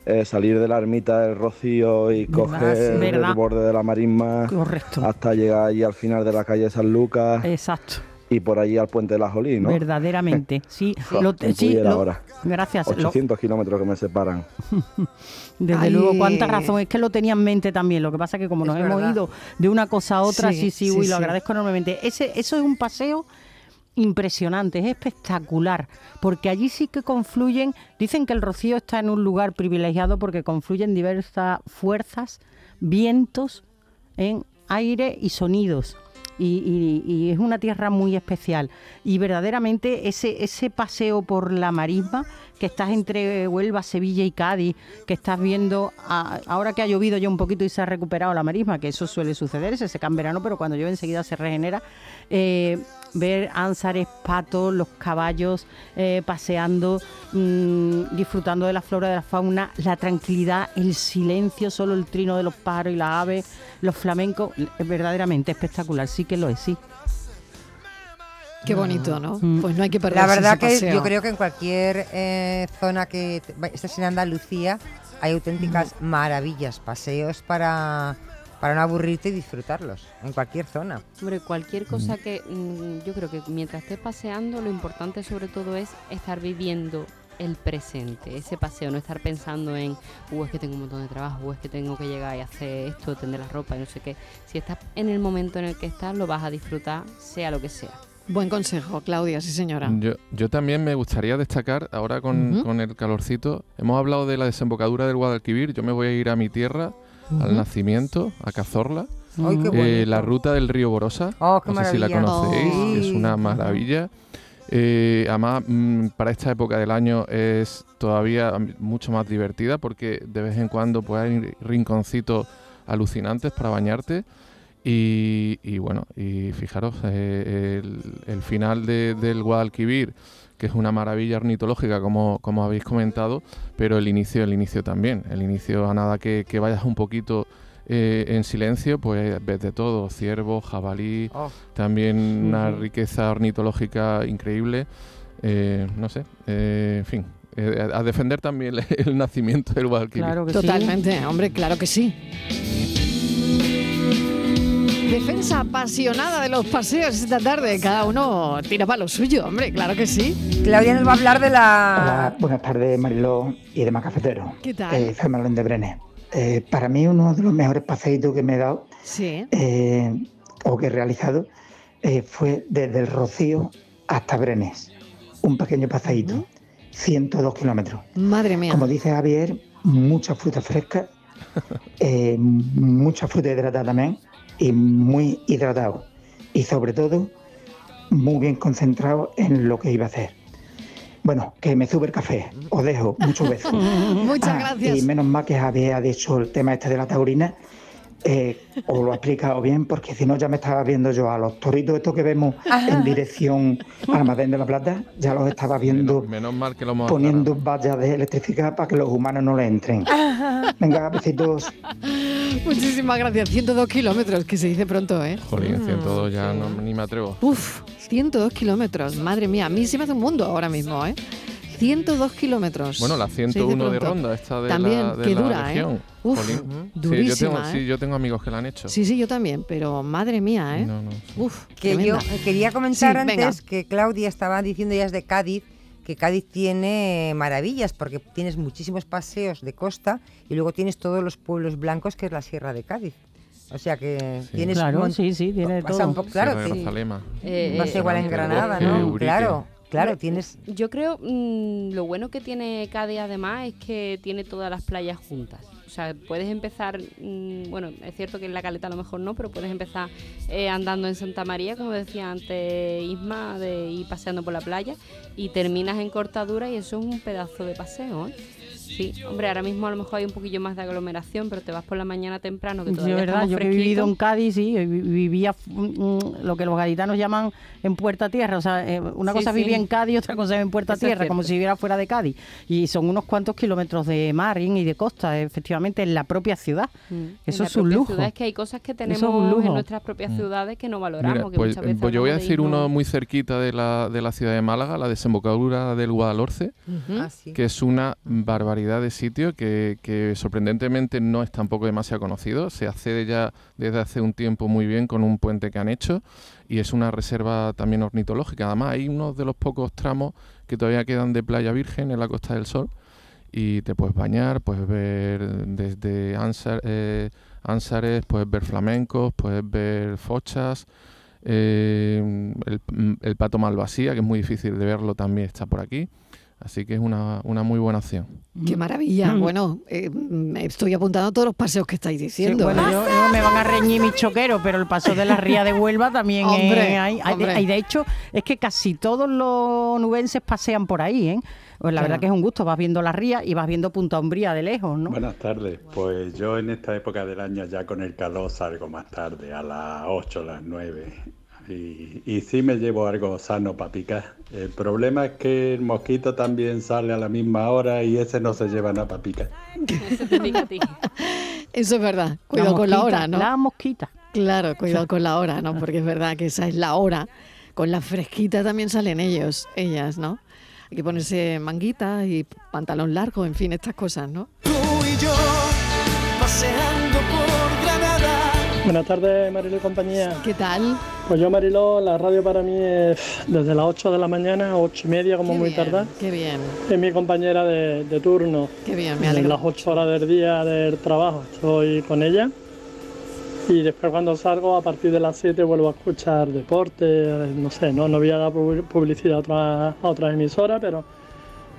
eh, salir de la ermita del Rocío y coger verdad. el borde de la marisma Correcto. hasta llegar allí al final de la calle San Lucas Exacto. y por allí al puente de la Jolí, ¿no? Verdaderamente. *laughs* Sí, lo- sí, lo- ahora. gracias. lo- 800 kilómetros que me separan. *laughs* Desde Ay. luego, cuánta razón. Es que lo tenía en mente también. Lo que pasa es que como Es nos hemos ido de una cosa a otra, Sí, sí, sí, sí, uy, lo agradezco enormemente. Ese, eso es un paseo impresionante, es espectacular, porque allí sí que confluyen, dicen que el Rocío está en un lugar privilegiado porque confluyen diversas fuerzas, vientos en aire y sonidos. Y, es una tierra muy especial. Y verdaderamente ese, ese paseo por la marisma, que estás entre Huelva, Sevilla y Cádiz, que estás viendo, ahora que ha llovido ya un poquito y se ha recuperado la marisma, que eso suele suceder, se seca en verano, pero cuando llueve enseguida se regenera, eh, ver ánsares, patos, los caballos eh, paseando, mm, disfrutando de la flora, de la fauna, la tranquilidad, el silencio, solo el trino de los pájaros y las aves, los flamencos, es verdaderamente espectacular, sí que lo es, sí. Qué bonito, ¿no? Mm. Pues no hay que perderse La verdad ese que paseo. yo creo que en cualquier eh, zona que estés en Andalucía hay auténticas maravillas, paseos para, para no aburrirte y disfrutarlos, en cualquier zona. Hombre, cualquier cosa que mm, yo creo que mientras estés paseando, lo importante sobre todo es estar viviendo el presente, ese paseo, no estar pensando en, uh, es que tengo un montón de trabajo, uh, es que tengo que llegar y hacer esto, tender la ropa y no sé qué. Si estás en el momento en el que estás, lo vas a disfrutar, sea lo que sea. Buen consejo, Claudia, sí señora. Yo, yo también me gustaría destacar, ahora con, Ujú. con el calorcito, hemos hablado de la desembocadura del Guadalquivir, yo me voy a ir a mi tierra, Al nacimiento, a Cazorla. Ay, qué Eh, la ruta del río Borosa, Oh, qué no sé si la conocéis, Oh. es una maravilla. Eh, además, mm, para esta época del año es todavía mucho más divertida porque de vez en cuando pues, hay rinconcitos alucinantes para bañarte. Y, y bueno, y fijaros, eh, el, el final de- del Guadalquivir, que es una maravilla ornitológica, como, como habéis comentado, pero el inicio, el inicio también. El inicio, a nada que, que vayas un poquito eh, en silencio, pues ves de todo, ciervo, jabalí, Oh. también una riqueza ornitológica increíble. Eh, no sé, eh, en fin, eh, a defender también el, *laughs* el nacimiento del Guadalquivir. Totalmente, hombre, claro que sí. Defensa apasionada de los paseos esta tarde. Cada uno tira para lo suyo, hombre, claro que sí. Claudia nos va a hablar de la... Hola, buenas tardes Mariló y demás cafeteros. ¿Qué tal? Eh, de Brenes. Eh, para mí uno de los mejores paseitos que me he dado Sí. eh, o que he realizado eh, fue desde el Rocío hasta Brenes. Un pequeño paseíto. 102 kilómetros. Madre mía. Como dice Javier, mucha fruta fresca, *laughs* eh, mucha fruta hidratada también y muy hidratado. Y sobre todo, muy bien concentrado en lo que iba a hacer. Bueno, que me sube el café. Os dejo. Muchos besos. *laughs* Muchas Ah, gracias. Y menos mal que Javier ha dicho el tema este de la taurina. Eh, os lo ha explicado bien, porque si no ya me estaba viendo yo a los toritos estos que vemos en dirección al Almacén de la Plata, ya los estaba viendo Menos mal que lo hemos poniendo vallas de electricidad para que los humanos no le entren. Venga, besitos. Muchísimas gracias. 102 kilómetros, que se dice pronto, ¿eh? Jolín, 102 ya no, ni me atrevo. Uf, 102 kilómetros. Madre mía, a mí se me hace un mundo ahora mismo, ¿eh? 102 kilómetros. Bueno, la Se dice 101 de. Ronda, esta de También, la, de que la dura, ¿eh? Uf, Jolín. Sí, yo durísima, tengo, ¿eh? sí, yo tengo amigos que la han hecho. Sí, sí, yo también, pero madre mía, ¿eh? No, no. Uf, Que tremenda. yo quería comentar Sí, venga. antes que Claudia estaba diciendo ya es de Cádiz, que Cádiz tiene maravillas porque tienes muchísimos paseos de costa y luego tienes todos los pueblos blancos que es la Sierra de Cádiz. O sea que Sí. tienes Claro, sí, sí, tiene un poco- claro, sí. Eh, no sé igual en Granada, ¿no? Claro, claro, tienes Yo creo mm, lo bueno que tiene Cádiz además es que tiene todas las playas juntas. Sea, puedes empezar, mm, bueno, es cierto que en la caleta a lo mejor no, pero puedes empezar eh, andando en Santa María, como decía antes Isma, de ir paseando por la playa y terminas en Cortadura y eso es un pedazo de paseo. ¿eh? Sí, hombre, ahora mismo a lo mejor hay un poquillo más de aglomeración, pero te vas por la mañana temprano, que Sí, todavía es verdad, estamos yo que he vivido en. Cádiz, sí, vi- vivía mm, lo que los gaditanos llaman en Puerta Tierra, o sea, eh, una Sí, cosa sí. vivía en Cádiz, otra cosa en Puerta Eso es Tierra, como si viviera fuera de Cádiz. Y son unos cuantos kilómetros de mar y de costa, efectivamente, en la propia ciudad. Mm. Eso En es un lujo. ciudad es que hay cosas que Eso es tenemos un lujo. en nuestras propias ciudades que no valoramos. Mira, que pues, muchas veces pues yo voy a decir uno muy cerquita de la, de la ciudad de Málaga, la desembocadura del Guadalhorce. Ah, sí. que es una barbaridad de sitio que, sorprendentemente no es tampoco demasiado conocido. Se accede ya desde hace un tiempo muy bien con un puente que han hecho y es una reserva también ornitológica. Además, hay unos de los pocos tramos que todavía quedan de playa virgen en la Costa del Sol y te puedes bañar, puedes ver desde Ansar- eh, Ansares, puedes ver flamencos, puedes ver fochas. eh, el, el pato malvasía, que es muy difícil de verlo, también está por aquí. Así que es una, una muy buena opción. Qué maravilla. Mm. Bueno, eh, estoy apuntando todos los paseos que estáis Sí, diciendo. bueno, ¿eh? yo, yo me van a reñir mis choqueros, pero el paso de la ría de Huelva también Hombre, es- hay, hay- hombre. hay- de hecho, es que casi todos los nubenses pasean por ahí, ¿eh? Pues la Claro. verdad que es un gusto, vas viendo la ría y vas viendo Punta Umbría de lejos, ¿no? Buenas tardes. Pues yo en esta época del año ya con el calor salgo más tarde, a las 8, las 9. Y, y sí me llevo algo sano para picar. El problema es que el mosquito también sale a la misma hora y ese no se lleva nada para picar. Ese te pica a ti. Eso es verdad. Cuidado con la hora, ¿no? La mosquita. Claro, cuidado con la hora, ¿no? Porque es verdad que esa es la hora. Con la fresquita también salen ellos, ellas, ¿no? Hay que ponerse manguita y pantalón largo, en fin, estas cosas, ¿no? Tú y yo, paseando por Granada. Buenas tardes, Marilo y compañía. ¿Qué tal? Pues yo, Marilo, la radio para mí es desde las 8 de la mañana, 8 y media como Qué muy bien, tardar. Qué bien, Es mi compañera de, de turno. qué bien, me En alegro. las 8 horas del día del trabajo estoy con ella. Y después cuando salgo, a partir de las 7 vuelvo a escuchar deporte, no sé, no, no voy a dar pu- publicidad a otra, a otra emisora, pero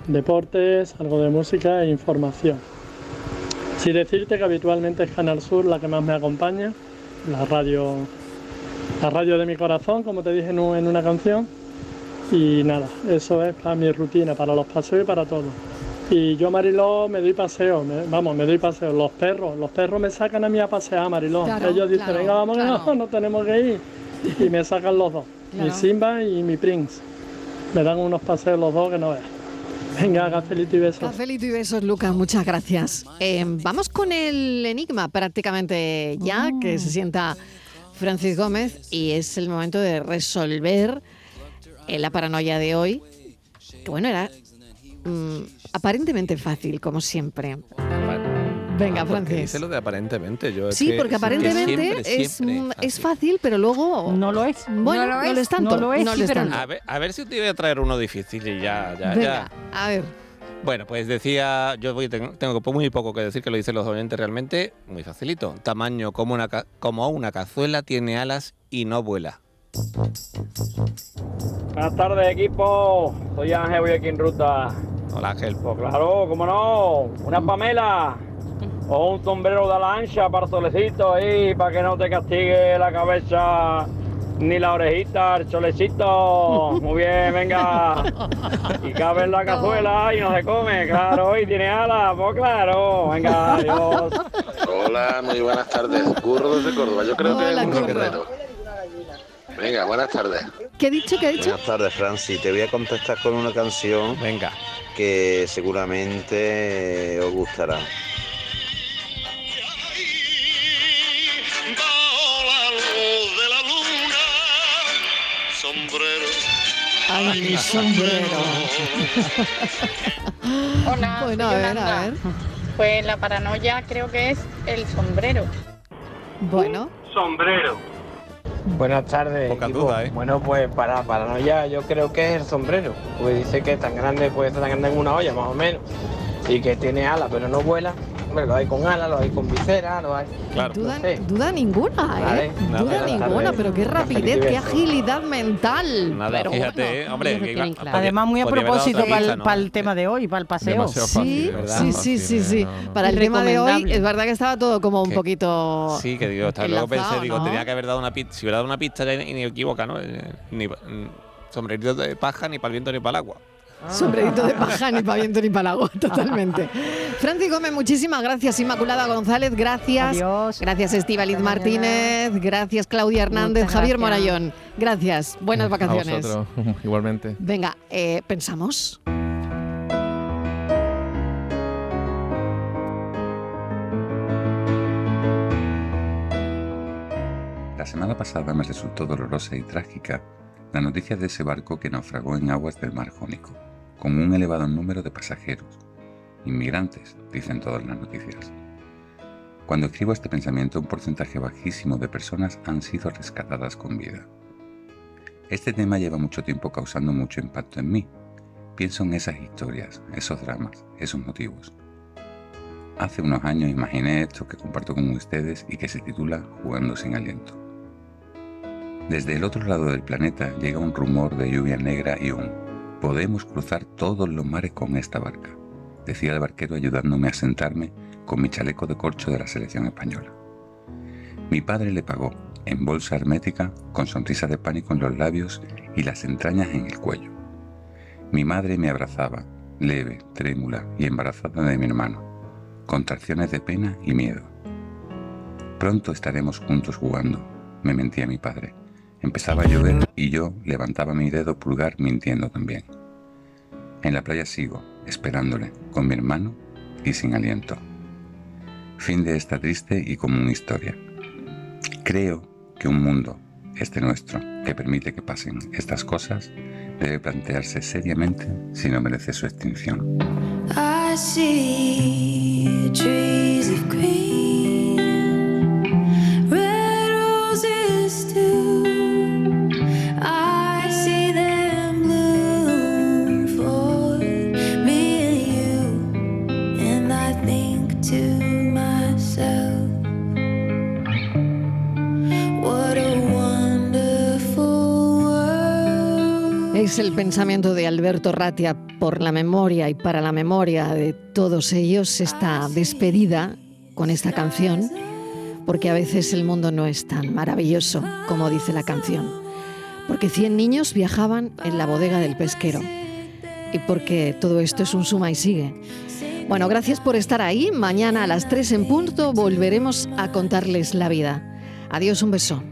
deportes, algo de música e información. Sí decirte que habitualmente es Canal Sur la que más me acompaña, la radio, la radio de mi corazón, como te dije en, un- en una canción. Y nada, eso es para mi rutina, para los paseos y para todo. Y yo, Mariló, me doy paseo, me- vamos, me doy paseo. Los perros, los perros me sacan a mí a pasear, Mariló. Claro, Ellos dicen, claro, venga, vamos, que claro. no, no tenemos que ir. Y me sacan los dos, mi. Simba y mi Prince. Me dan unos paseos los dos que no veas. Venga, cafelito y besos. Cafelito y besos, Lucas, muchas gracias. Eh, vamos con el enigma prácticamente ya, que se sienta Francis Gómez y es el momento de resolver eh, la paranoia de hoy. Que bueno, era mm, aparentemente fácil, como siempre. Venga, Ah, Francis. Dice lo de aparentemente. Yo Sí, que- porque aparentemente siempre, es, siempre mm, así. es fácil, pero luego... No lo es. Bueno, no lo es, tanto. No lo es, tanto. A ver, a ver si te voy a traer uno difícil y ya, ya, Venga, ya. a ver. Bueno, pues decía, yo voy- tengo, tengo muy poco que decir que lo dicen los oyentes realmente, muy facilito. Tamaño como una, ca- como una cazuela, tiene alas y no vuela. Buenas tardes, equipo. Soy Ángel, voy aquí en ruta. Hola Ángel. Pues claro, cómo no. Una pamela *laughs* o un sombrero de la ancha para solecito ahí, para que no te castigue la cabeza ni la orejita, el solecito. *laughs* Muy bien, venga. Y cabe en la cazuela y no se come, claro. Y tiene alas, pues claro. Venga, adiós. Hola, muy buenas tardes. Curro desde Córdoba. Yo creo que es un guerrero. Venga, buenas tardes. ¿Qué he dicho? ¿Qué he dicho? Buenas tardes, Francis. Te voy a contestar con una canción. Venga. Que seguramente os gustará. Ay, mi sombrero. *laughs* Hola, Bueno, soy a ver, a Yolanda. ver. Pues la paranoia creo que es el sombrero. Bueno. Sombrero. Buenas tardes. Poca equipo. duda, ¿eh? Bueno, pues para paranoia yo creo que es el sombrero. Pues dice que es tan grande, puede ser tan grande en una olla más o menos. Y que tiene alas, pero no vuela. Hombre, lo hay con alas, lo hay con visera, lo hay. Claro. Duda, duda ninguna, ¿eh? Vale, nada, duda nada, ninguna, nada. pero qué rapidez, qué agilidad mental. Nada, Pero fíjate, bueno, eh, hombre, que iba- claro. Además, muy a propósito para el, ¿no? para el tema de hoy, para el paseo. Sí, ¿verdad? sí, sí, sí, sí. no, no. Para el tema de hoy, es verdad que estaba todo como un Que- poquito. Sí, que digo, hasta luego pensé, digo, tenía que haber dado una pista. Si hubiera dado una pista, ya ni, ni equivoca, ¿no? Eh, Ni sombrerito de paja, ni para el viento, ni para el agua. Sombrerito de paja, ni para viento ni para agua, *laughs* totalmente. Franci Gómez, muchísimas gracias. Inmaculada González, gracias. Adiós. Gracias, Estíbaliz Martínez. Gracias, Claudia Hernández. Muchas Javier gracias. Morayón. Gracias. Buenas A vacaciones. vosotros, *laughs* igualmente. Venga, eh, pensamos. La semana pasada me resultó dolorosa y trágica la noticia de ese barco que naufragó en aguas del mar Jónico, con un elevado número de pasajeros. Inmigrantes, dicen todas las noticias. Cuando escribo este pensamiento, un porcentaje bajísimo de personas han sido rescatadas con vida. Este tema lleva mucho tiempo causando mucho impacto en mí. Pienso en esas historias, esos dramas, esos motivos. Hace unos años imaginé esto que comparto con ustedes y que se titula Jugando sin aliento. Desde el otro lado del planeta llega un rumor de lluvia negra y un podemos cruzar todos los mares con esta barca, decía el barquero ayudándome a sentarme con mi chaleco de corcho de la selección española. Mi padre le pagó, en bolsa hermética, con sonrisa de pánico en los labios y las entrañas en el cuello. Mi madre me abrazaba, leve, trémula y embarazada de mi hermano, contracciones de pena y miedo. Pronto estaremos juntos jugando, me mentía mi padre. Empezaba a llover y yo levantaba mi dedo pulgar mintiendo también. En la playa sigo, esperándole, con mi hermano y sin aliento. Fin de esta triste y común historia. Creo que un mundo, este nuestro, que permite que pasen estas cosas, debe plantearse seriamente si no merece su extinción. Es el pensamiento de Alberto Ratia por la memoria y para la memoria de todos ellos esta despedida con esta canción, porque a veces el mundo no es tan maravilloso como dice la canción, porque 100 niños viajaban en la bodega del pesquero y porque todo esto es un suma y sigue. Bueno, gracias por estar ahí. Mañana a las 3 en punto volveremos a contarles la vida. Adiós, un beso.